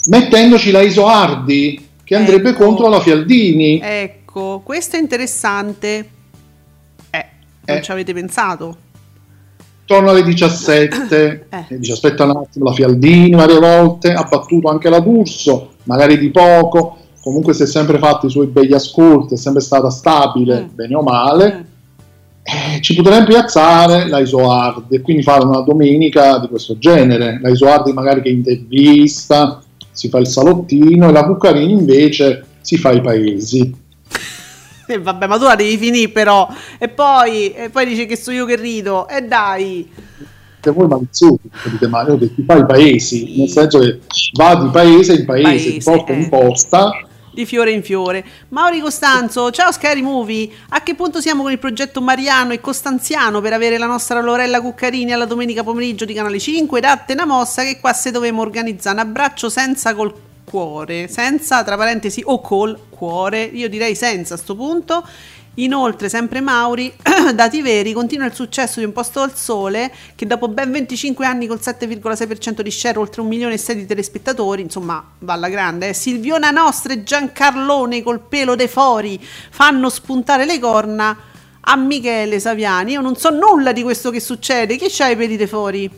mettendoci la Isoardi che andrebbe Ecco. contro la Fialdini Ecco, questo è interessante. Eh, non Eh. ci avete pensato? torno alle 17 Eh. e dice aspetta un attimo la Fialdini varie volte ha battuto anche la D'Urso magari di poco comunque si è sempre fatto i suoi begli ascolti è sempre stata stabile Mm. bene o male Mm. Eh, ci potremmo piazzare la Isoardi e quindi fare una domenica di questo genere. La Isoardi magari che intervista, si fa il salottino e la Cuccarini invece si fa i paesi. E vabbè, ma tu la devi finire però. E poi, e poi dice che sono io che rido. E dai. Se voi maliziosi dite ma io che ti fa i paesi, nel senso che va di paese in paese, Paese, di posta in eh. posta. Di fiore in fiore. Mauri Costanzo, ciao Scary Movie. A che punto siamo con il progetto Mariano e Costanziano per avere la nostra Lorella Cuccarini alla domenica pomeriggio di Canale 5? Datte una mossa che qua se dovevamo organizzare un abbraccio senza col cuore, senza tra parentesi o col cuore, io direi senza a sto punto. Inoltre, sempre Mauri, dati veri, continua il successo di Un posto al sole, che dopo ben 25 anni col 7,6% di share, oltre un milione e sei di telespettatori, insomma, va alla grande. eh. Silviona Nostra e Giancarlone col pelo dei fori fanno spuntare le corna a Michele Saviani. Io non so nulla di questo che succede. Chi c'ha i peli dei fori?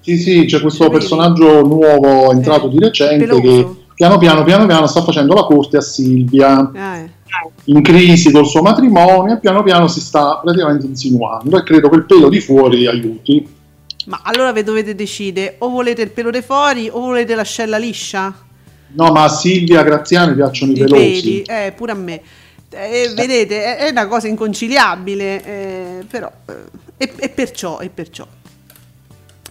Sì, sì, c'è questo Vedi? personaggio nuovo entrato Eh, di recente peloso. che piano piano piano piano sta facendo la corte a Silvia. Eh. In crisi col suo matrimonio e piano piano si sta praticamente insinuando e credo che il pelo di fuori aiuti. Ma allora vi dovete decidere, o volete il pelo dei fori o volete l'ascella liscia? No, ma a Silvia Graziani piacciono i I pelosi. peli, eh, pure a me. Eh, vedete, è, è una cosa inconciliabile, eh, però eh, E, e perciò, e perciò.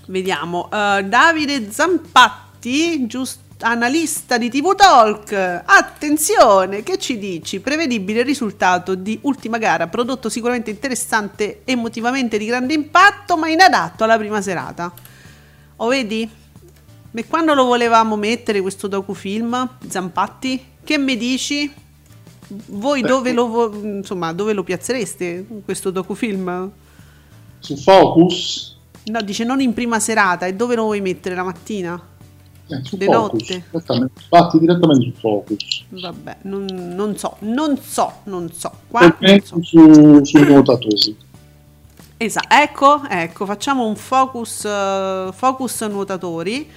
Vediamo. Uh, Davide Zampatti, giusto analista di TV Talk. Attenzione, che ci dici? Prevedibile risultato di ultima gara, prodotto sicuramente interessante, emotivamente di grande impatto, ma inadatto alla prima serata. O vedi? E quando lo volevamo mettere questo docufilm, Zampatti? Che mi dici? Voi dove lo, insomma, dove lo piazzereste questo docufilm? Su Focus? No, dice non in prima serata, e dove lo vuoi mettere la mattina? Eh, su Di Focus, notte. direttamente, fatti direttamente su Focus. Vabbè, non, non so, non so, non so. Qua non so. su, sui nuotatori. Esatto, ecco, ecco, facciamo un focus, eh, focus nuotatori,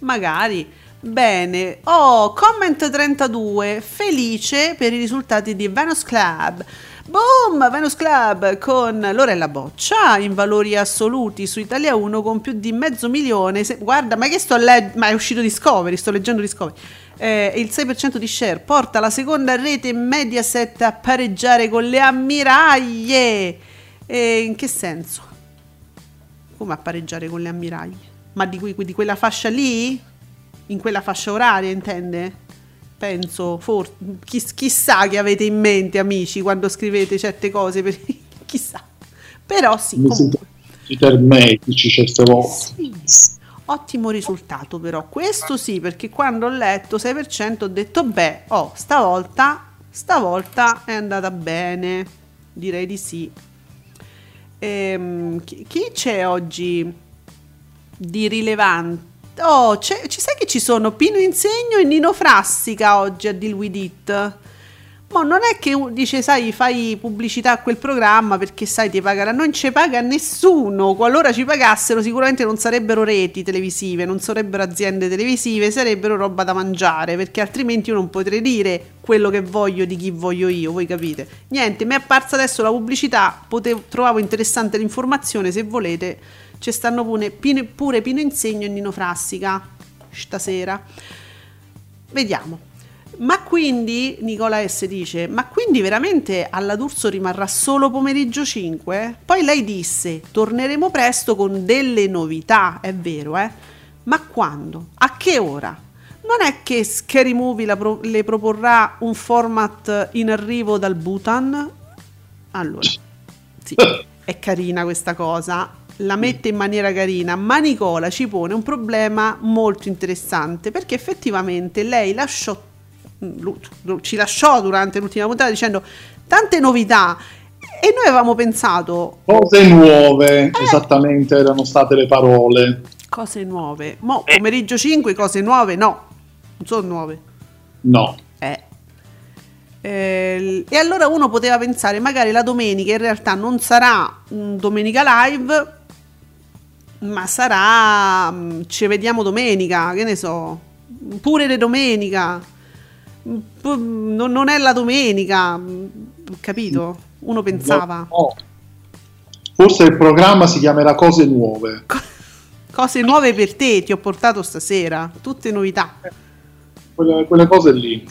magari. Bene, oh, comment 32, felice per i risultati di Venus Club. Boom, Venus Club con Lorella Boccia in valori assoluti su Italia 1 con più di mezzo milione. Se- guarda, ma che sto leggendo? Ma è uscito Discovery, sto leggendo Discovery. Eh, il 6% di share porta la seconda rete Mediaset a pareggiare con le ammiraglie. E in che senso? Come a pareggiare con le ammiraglie? Ma di, di quella fascia lì? In quella fascia oraria, intende? Penso, for- chiss- chissà che avete in mente, amici, quando scrivete certe cose. Per- chissà. Però sì, Mi comunque. ermetici certe volte. Sì. Ottimo risultato però, questo sì, perché quando ho letto 6% ho detto beh, oh, stavolta, stavolta è andata bene, direi di sì. Ehm, chi, chi c'è oggi di rilevante? Oh, ci sai che ci sono Pino Insegno e Nino Frassica oggi a Deal With It? Ma non è che dice, sai, fai pubblicità a quel programma perché sai ti pagherà. Non ci paga nessuno. Qualora ci pagassero, sicuramente non sarebbero reti televisive, non sarebbero aziende televisive, sarebbero roba da mangiare. Perché altrimenti io non potrei dire quello che voglio di chi voglio io. Voi capite? Niente, mi è apparsa adesso la pubblicità. Potevo, trovavo interessante l'informazione. Se volete, ci stanno pure Pino, pure Pino Insegno e Nino Frassica stasera. Vediamo. Ma quindi, Nicola S dice, ma quindi veramente alla D'Urso rimarrà solo pomeriggio 5? Poi lei disse, torneremo presto con delle novità, è vero, eh? Ma quando? A che ora? Non è che Scary Movie pro- le proporrà un format in arrivo dal Bhutan? Allora, sì, è carina questa cosa, la mette in maniera carina, ma Nicola ci pone un problema molto interessante perché effettivamente lei lasciò, lu- ci lasciò durante l'ultima puntata dicendo tante novità e noi avevamo pensato Cose nuove, Eh. esattamente erano state le parole. cose nuove, mo pomeriggio 5 cose nuove no, non sono nuove. No. Eh. Eh, e allora uno poteva pensare, magari la domenica in realtà non sarà un domenica live, ma sarà mm, ci vediamo domenica, che ne so, pure le domenica. Mm, pu- Non, non è la domenica, mm, capito? Uno pensava. No. Forse il programma si chiamerà Cose Nuove. Cose nuove per te, ti ho portato stasera, tutte novità. Quelle, quelle cose lì.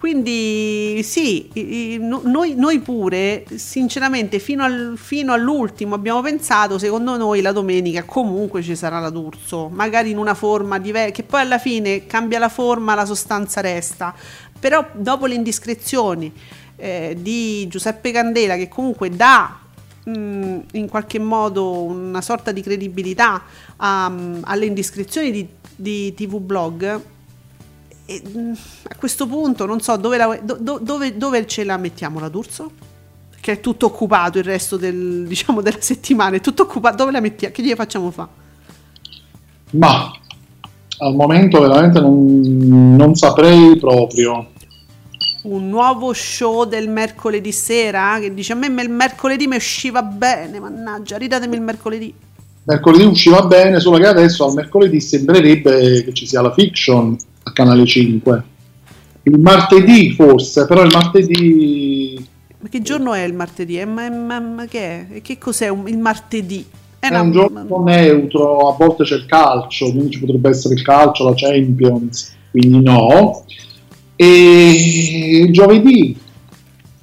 Quindi sì, noi, noi pure, sinceramente, fino, al- fino all'ultimo abbiamo pensato, secondo noi la domenica comunque ci sarà la D'Urso, magari in una forma diversa, che poi alla fine cambia la forma, la sostanza resta. Però dopo le indiscrezioni eh, di Giuseppe Candela, che comunque dà mh, in qualche modo una sorta di credibilità a- alle indiscrezioni di, di TV Blog, e, mm, a questo punto non so dove, la- do- do- dove- dove ce la mettiamo la D'Urso? Che è tutto occupato il resto del, diciamo, della settimana, è tutto occupato. Dove la mettiamo? Che gli facciamo fa? Ma al momento veramente non, non saprei proprio. Un nuovo show del mercoledì sera? Che dice a me il mercoledì mi usciva bene, mannaggia, ridatemi il mercoledì. Mercoledì usciva bene, solo che adesso al mercoledì sembrerebbe che ci sia la fiction a Canale 5. Il martedì forse, però il martedì Ma che giorno è il martedì? Eh, ma, ma- ma che è? E che cos'è un- il martedì? Eh, è no, un giorno neutro, a volte c'è il calcio, quindi ci potrebbe essere il calcio, la Champions, quindi no. E il giovedì,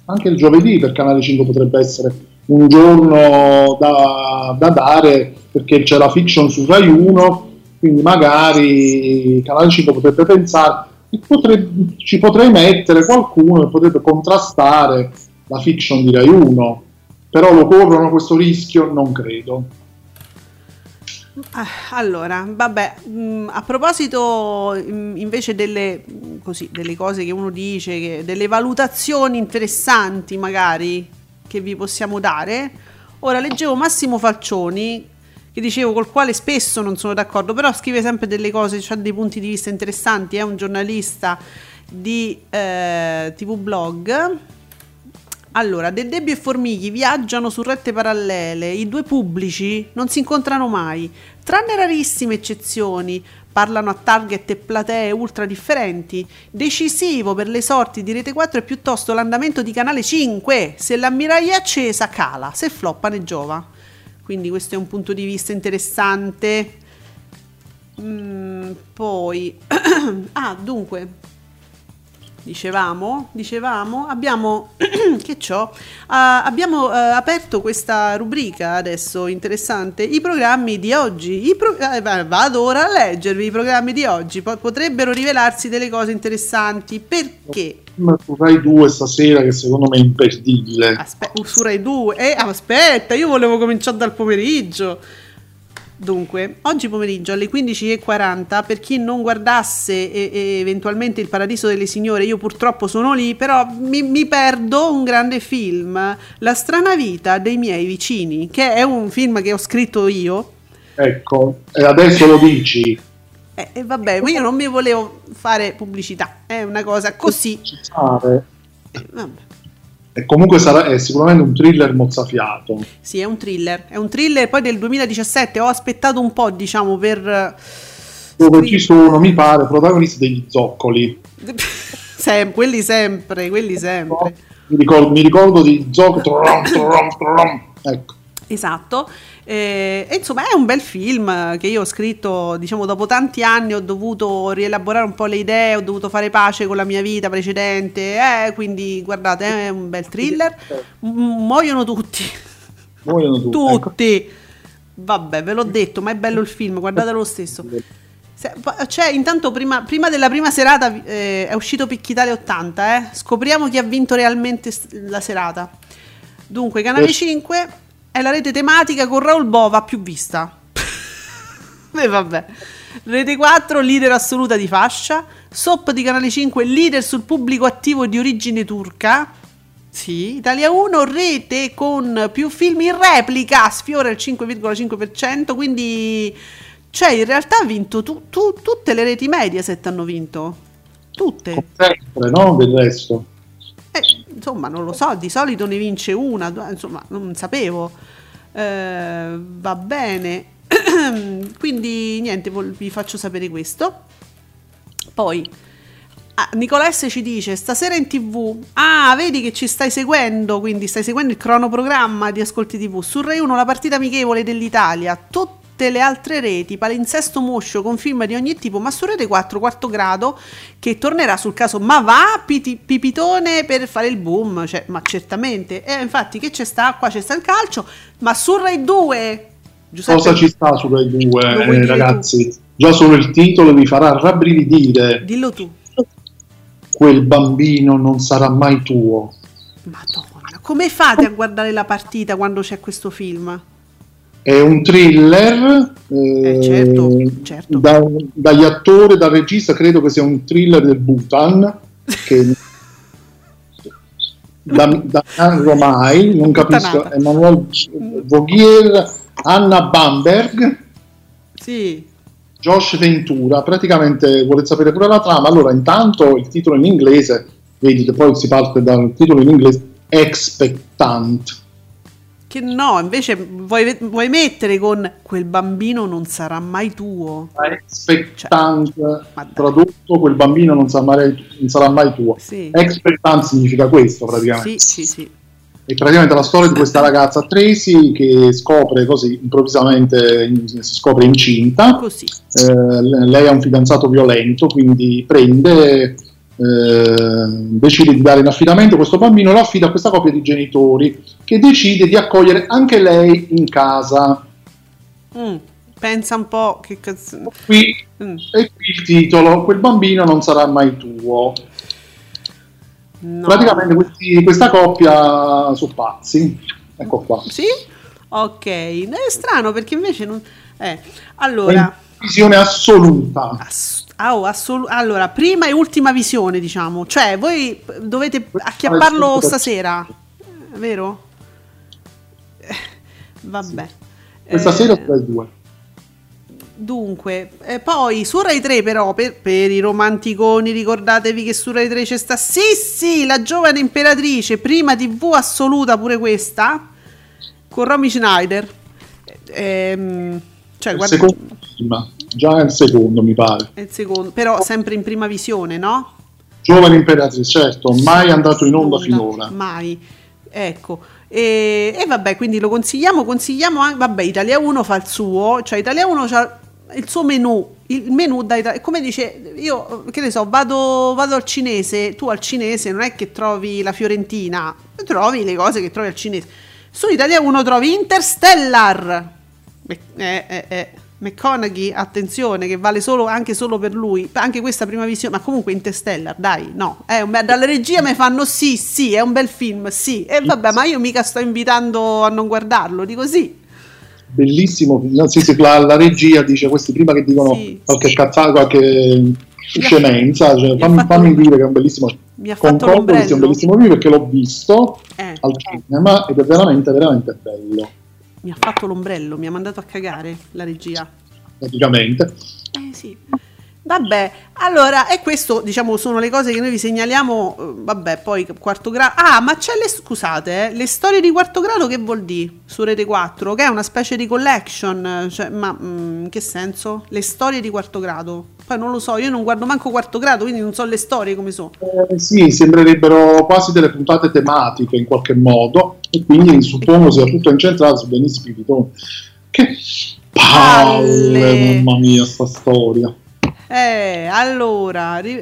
anche il giovedì per Canale 5 potrebbe essere un giorno da, da dare perché c'è la fiction su Rai 1, quindi magari 5 potrebbe pensare potrei, ci potrei mettere qualcuno che potrebbe contrastare la fiction di Rai 1, però lo corrono questo rischio? Non credo. Ah, allora, vabbè, mh, a proposito mh, invece delle, così, delle cose che uno dice, che, delle valutazioni interessanti magari che vi possiamo dare, ora leggevo Massimo Falcioni che dicevo col quale spesso non sono d'accordo, però scrive sempre delle cose, ha dei punti di vista interessanti, è un giornalista di eh, TV Blog. Allora, De Debbio e Formigli viaggiano su rette parallele, i due pubblici non si incontrano mai, tranne rarissime eccezioni, parlano a target e platee ultra differenti. Decisivo per le sorti di Rete 4 è piuttosto l'andamento di Canale 5, se l'ammiraglia accesa cala, se floppa ne giova. Quindi questo è un punto di vista interessante. Mm, poi, ah, dunque, dicevamo, dicevamo abbiamo, che ciò, uh, abbiamo uh, aperto questa rubrica adesso interessante, i programmi di oggi, pro- eh, vado ora a leggervi i programmi di oggi, po- potrebbero rivelarsi delle cose interessanti, perché? Su Rai 2 stasera che secondo me è imperdibile. Aspe- su Rai 2, eh, aspetta, io volevo cominciare dal pomeriggio. Dunque, oggi pomeriggio alle 15.40, per chi non guardasse e, e eventualmente Il Paradiso delle Signore, io purtroppo sono lì, però mi, mi, perdo un grande film, La strana vita dei miei vicini, che è un film che ho scritto io. Ecco, e adesso lo dici. E eh, eh, vabbè, io non mi volevo fare pubblicità, è una cosa così. Eh, vabbè. E comunque sarà, è sicuramente un thriller mozzafiato. Sì, è un thriller. È un thriller poi del 2017. Ho aspettato un po', diciamo, per. Dove ci sono, mi pare, protagonisti degli zoccoli. Sem- quelli sempre, quelli sempre. Mi ricordo, mi ricordo di zoccoli. ecco. Esatto. Eh, e insomma è un bel film che io ho scritto, diciamo, dopo tanti anni ho dovuto rielaborare un po' le idee, ho dovuto fare pace con la mia vita precedente, eh, quindi guardate, è un bel thriller. Muoiono tutti. Muoiono tutti. tutti. Ecco. Vabbè, ve l'ho detto, ma è bello il film, guardatelo lo stesso. Cioè, intanto prima, prima, della prima serata eh, è uscito Picchitalia 80, eh? scopriamo chi ha vinto realmente la serata. Dunque, Canale 5 è la rete tematica con Raul Bova più vista. e vabbè. Rete 4, leader assoluta di fascia. SOP di Canale 5, leader sul pubblico attivo di origine turca. Sì, Italia 1, rete con più film in replica, sfiora il 5,5%, quindi... Cioè, in realtà ha vinto tu, tu, tutte le reti Mediaset hanno vinto. Tutte. Sempre, no? Del resto. Insomma, non lo so, di solito ne vince una, insomma, non sapevo. Eh, va bene. Quindi niente, vi faccio sapere questo. Poi ah, Nicola S ci dice stasera in tv ah vedi che ci stai seguendo quindi stai seguendo il cronoprogramma di ascolti tv su Rai 1 la partita amichevole dell'Italia tutto tutte le altre reti, palinsesto moscio con film di ogni tipo, ma su Rete 4 quarto grado che tornerà sul caso ma va piti, pipitone per fare il boom, cioè, ma certamente. E infatti che c'è sta? Qua c'è sta il calcio, ma su Rai 2 Giuseppe, Cosa ci sta su Rai 2, eh, ragazzi? Tu. Già solo il titolo vi farà rabbrividire. Dillo tu. Quel bambino non sarà mai tuo. Madonna, come fate a guardare la partita quando c'è questo film? È un thriller eh, eh, certo, certo. Da, dagli attori, dal regista, credo che sia un thriller del Bhutan. Che da, da Romai, non capisco, Emanuele Voghier, Anna Bamberg, sì. Josh Ventura. Praticamente volete sapere pure la trama? Allora, intanto il titolo in inglese, vedi che poi si parte dal titolo in inglese Expectant che no, invece vuoi, vuoi, mettere con quel bambino non sarà mai tuo. Expectant, cioè, tradotto, quel bambino non sarà mai, non sarà mai tuo. Sì. Expectant significa questo praticamente. Sì, sì, sì. È praticamente la storia di questa ragazza Tracy che scopre così improvvisamente, si scopre incinta. Così. Eh, lei ha un fidanzato violento, quindi prende eh, decide di dare in affidamento questo bambino, lo affida a questa coppia di genitori che decide di accogliere anche lei in casa. Mm, pensa un po' che cazzo... Qui, Mm. e qui il titolo, quel bambino non sarà mai tuo. No. Praticamente questi- questa coppia sono pazzi. Ecco qua. Sì? Ok. È strano perché invece non... Eh, È allora... visione assoluta. ass- ah, oh, assolu- allora, prima e ultima visione, diciamo. Cioè, voi dovete acchiapparlo stasera. Vero? Eh, Vabbè. Questa Eh, sera tra i due. Dunque, eh, poi su Rai 3 però, per, per i romanticoni, ricordatevi che su Rai 3 c'è sta, sì sì, la giovane imperatrice, prima tv assoluta pure questa, con Romy Schneider. Ehm, cioè, guarda, secondo già nel secondo mi pare. è il secondo, però sempre in prima visione, no? Giovane imperatrice, certo, mai andato in onda finora. Mai. Ecco. E, e vabbè, quindi lo consigliamo, consigliamo anche, vabbè, Italia 1 fa il suo, cioè Italia 1 ha il suo menù, il menù da Italia, come dice, io che ne so, vado, vado al cinese, tu al cinese non è che trovi la Fiorentina, trovi le cose che trovi al cinese. Su Italia 1 trovi Interstellar. Eh, eh, eh. McConaughey, attenzione, che vale solo, anche solo per lui, anche questa prima visione, ma comunque Interstellar, dai, no, è un dalla regia mi fanno sì, sì, è un bel film, sì, e vabbè, ma io mica sto invitando a non guardarlo, dico sì, Bellissimo, sì, sì, la, la regia dice questi prima che dicono Sì, qualche sì. cazzata, qualche scemenza, cioè, fammi, fammi dire che è un bellissimo mi ha fatto concordo che sia un bellissimo film perché l'ho visto eh, al cinema ed è veramente veramente bello mi ha fatto l'ombrello, mi ha mandato a cagare la regia. praticamente Eh sì. Vabbè, allora, e questo diciamo sono le cose che noi vi segnaliamo, eh, vabbè, poi quarto grado. Ah, ma c'è le scusate, eh, le storie di quarto grado che vuol dire su Rete 4, che è una specie di collection, cioè, ma mm, in che senso? Le storie di quarto grado. Poi non lo so, io non guardo manco quarto grado, quindi non so le storie come sono. Eh, sì, sembrerebbero quasi delle puntate tematiche in qualche modo e quindi suppongo sia tutto incentrato su Denis Spirito. Che palle, Palle. mamma mia, sta storia. Eh, allora, ri-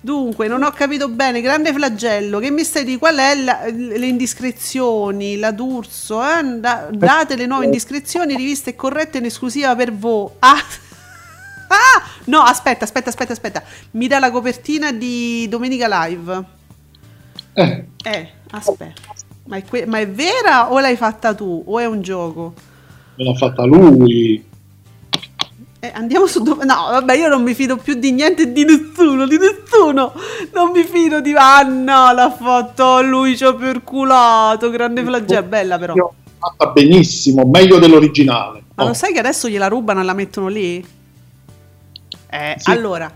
dunque, non ho capito bene, grande flagello, che mi stai di qual è la- le indiscrezioni, la D'Urso, eh? Da- date le nuove indiscrezioni, riviste corrette in esclusiva per voi. Ah! Ah! No, aspetta, aspetta, aspetta, aspetta. Mi dà la copertina di Domenica Live. Eh, Eh, aspetta. Ma è, que- ma è vera o l'hai fatta tu? O è un gioco? me l'ha fatta lui. Eh, andiamo su dove... No, vabbè, io non mi fido più di niente e di nessuno, di nessuno. Non mi fido di... Ah no, l'ha fatto lui, ci ho perculato. Grande flagello, bella però. Io- Fatta benissimo, meglio dell'originale. Ma Oh, lo sai che adesso gliela rubano e la mettono lì? Eh, Sì. allora...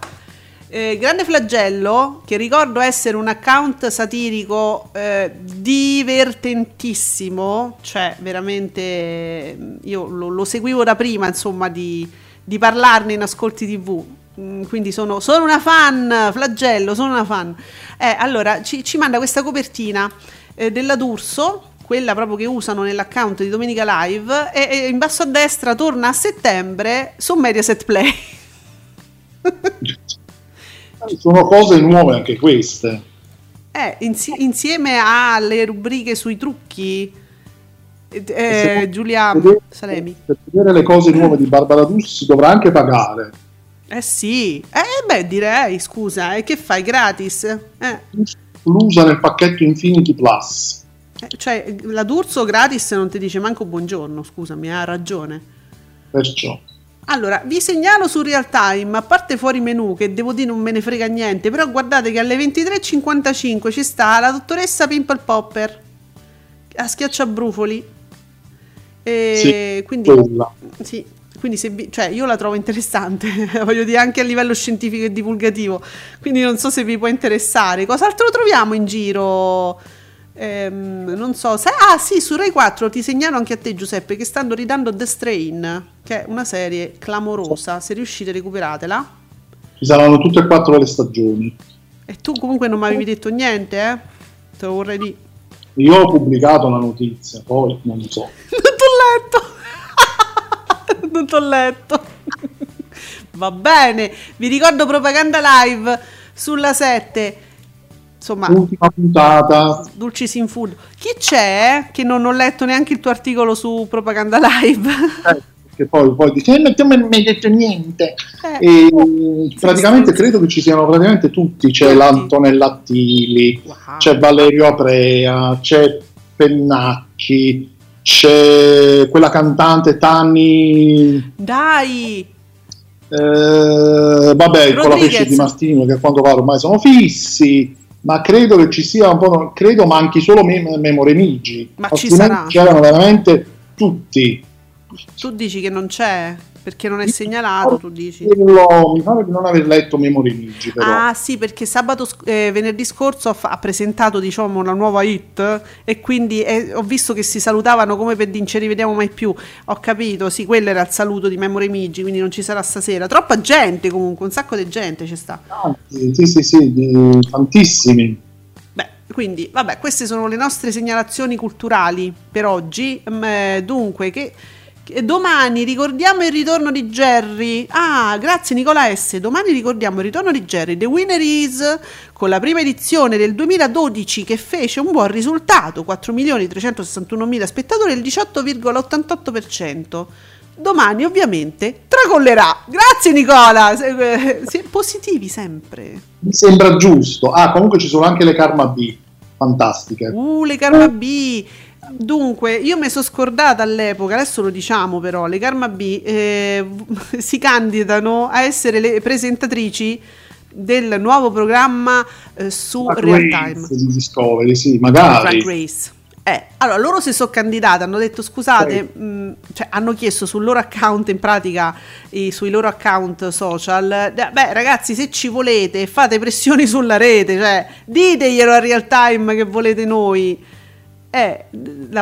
eh, Grande Flagello, che ricordo essere un account satirico eh, divertentissimo, cioè veramente mm, io lo, lo seguivo da prima, insomma, di, di parlarne in ascolti TV. Mm, Quindi sono, sono una fan, Flagello, sono una fan. Eh, allora ci, ci manda questa copertina eh, della D'Urso, quella proprio che usano nell'account di Domenica Live, e, e in basso a destra torna a settembre su Mediaset Play. Sono cose nuove anche queste. Eh, insi- insieme alle rubriche sui trucchi, eh, eh, Giulia vedere- Salemi. Per vedere le cose nuove di Barbara D'Urso si dovrà anche pagare. Eh sì, eh beh direi, scusa, e che fai gratis? Eh, Inclusa nel pacchetto Infinity Plus. eh, cioè la D'Urso gratis non ti dice manco buongiorno, scusami, ha ragione. Perciò. Allora, vi segnalo su real time, a parte fuori menu, che devo dire non me ne frega niente, però guardate che alle 23.55 ci sta la dottoressa Pimple Popper a schiacciabrufoli. E Sì, quindi, sì, quindi se vi- cioè, io la trovo interessante, voglio dire anche a livello scientifico e divulgativo, quindi non so se vi può interessare. Cos'altro troviamo in giro? Ehm, non so, sai, ah sì, su Rai 4 ti segnalo anche a te Giuseppe che stanno ridando The Strain, che è una serie clamorosa, se riuscite recuperatela. Ci saranno tutte e quattro le stagioni. E tu comunque non mi avevi detto niente, eh? Te lo vorrei dire. Io ho pubblicato la notizia, poi non so. Non t'ho letto. non t'ho letto. Va bene, vi ricordo propaganda live sulla 7. Insomma, Ultima puntata. Dulcis in food. Chi c'è? Che non ho letto neanche il tuo articolo su Propaganda Live. Eh, Che poi, poi dice, eh, ma tu non mi hai detto niente. Eh, E praticamente credo che ci siano praticamente tutti. C'è Tutti. l'Antonella Attili, wow. c'è Valerio Aprea, c'è Pennacchi, c'è quella cantante Tanni. Dai, Eh, vabbè, con la Rodriguez. pesce di Martino che a quanto pare ormai sono fissi, ma credo che ci sia un po', credo manchi solo Mem- Memore Migi, Ma ci sarà. c'erano veramente tutti. tu dici che non c'è perché non è segnalato, tu dici. Mi pare di non aver letto Memore Migi però. Ah sì, perché sabato eh, venerdì scorso ha, ha presentato diciamo una nuova hit e quindi eh, ho visto che si salutavano come per dire ci rivediamo mai più. Ho capito, sì, quello era il saluto di Memory Migi, quindi non ci sarà stasera. Troppa gente comunque, un sacco di gente ci sta. Tanti, sì, sì, sì, tantissimi. Beh, quindi, vabbè, queste sono le nostre segnalazioni culturali per oggi. Mm, eh, dunque, che domani ricordiamo il ritorno di Jerry. Ah, grazie Nicola S. Domani ricordiamo il ritorno di Jerry. The Winner is con la prima edizione del 2012 che fece un buon risultato, 4.361.000 spettatori, il 18,88%. Domani ovviamente tracollerà. Grazie Nicola, eh, si- positivi sempre. Mi sembra giusto. Ah, comunque ci sono anche le Karma B, fantastiche. Uh, le Karma B. Dunque, io mi sono scordata all'epoca, adesso lo diciamo però, le Karma B eh, si candidano a essere le presentatrici del nuovo programma eh, su Drag Real Time. di Discovery, sì, Drag magari. Race. Eh, allora loro si sono candidate, hanno detto scusate, mh, cioè, hanno chiesto sul loro account in pratica, i- sui loro account social, eh, beh ragazzi se ci volete fate pressioni sulla rete, cioè diteglielo a real time che volete noi, eh,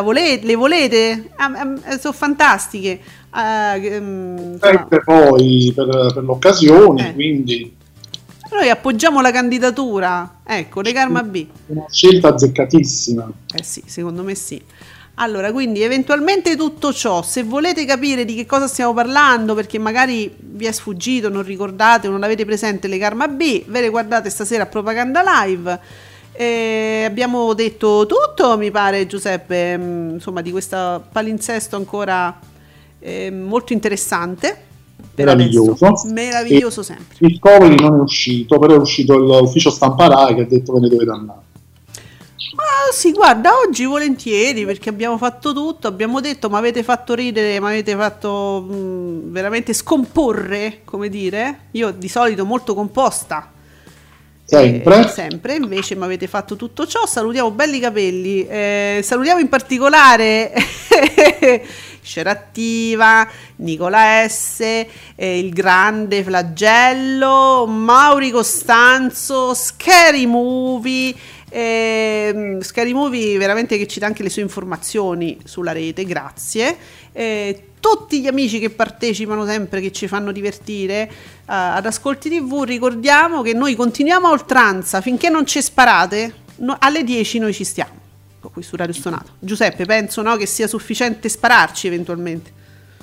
volete, le volete? Ah, ah, sono fantastiche. Che, mm, insomma, Sempre poi per, per l'occasione, Eh. quindi noi appoggiamo la candidatura, ecco, le Karma B. una scelta azzeccatissima. Eh sì, secondo me sì. Allora, quindi eventualmente tutto ciò, se volete capire di che cosa stiamo parlando, perché magari vi è sfuggito, non ricordate non avete presente le Karma B, ve le guardate stasera a Propaganda Live. Eh, abbiamo detto tutto, mi pare, Giuseppe, mm, insomma, di questo palinsesto ancora eh, molto interessante. Meraviglioso. Meraviglioso sempre. Discovery non è uscito, però è uscito l'ufficio stampa Rai che ha detto ve ne dovete andare. Ah, sì, guarda, oggi volentieri perché abbiamo fatto tutto, abbiamo detto, ma avete fatto ridere, ma avete fatto mh, veramente scomporre, come dire. Io di solito molto composta. Sempre. Eh, sempre, invece mi avete fatto tutto ciò. Salutiamo belli capelli. eh, salutiamo in particolare Scerattiva, Nicola S, eh, il grande Flagello, Mauri Costanzo, Scary Movie. ehm, Scary Movie veramente che ci dà anche le sue informazioni sulla rete, grazie. Eh, tutti gli amici che partecipano sempre, che ci fanno divertire eh, ad Ascolti TV, ricordiamo che noi continuiamo a oltranza finché non ci sparate, no- alle 10 noi ci stiamo. Qui su Radio Stonato. Giuseppe, penso no, che sia sufficiente spararci eventualmente.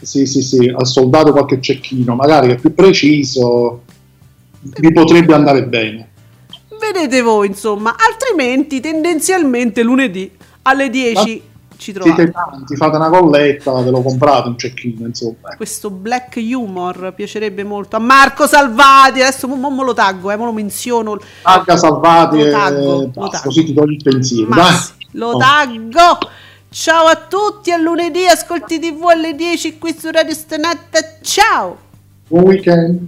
Sì, sì, sì, al soldato qualche cecchino, magari che è più preciso, vi potrebbe andare bene. Vedete voi, insomma, altrimenti tendenzialmente lunedì alle 10 ci trovate. tanti, fate una colletta, ve lo comprate un cecchino, insomma. Questo black humor piacerebbe molto a Marco Salvati. Adesso mo, mo- mo lo taggo, eh, mo lo menziono. Tagga salvati Lo taggo, lo basta, taggo. così ti togli il pensiero. Ma dai. sì, lo Oh. taggo. Ciao a tutti, a lunedì, ascolti TV alle 10 qui su Radio Stanata. Ciao! Buon weekend.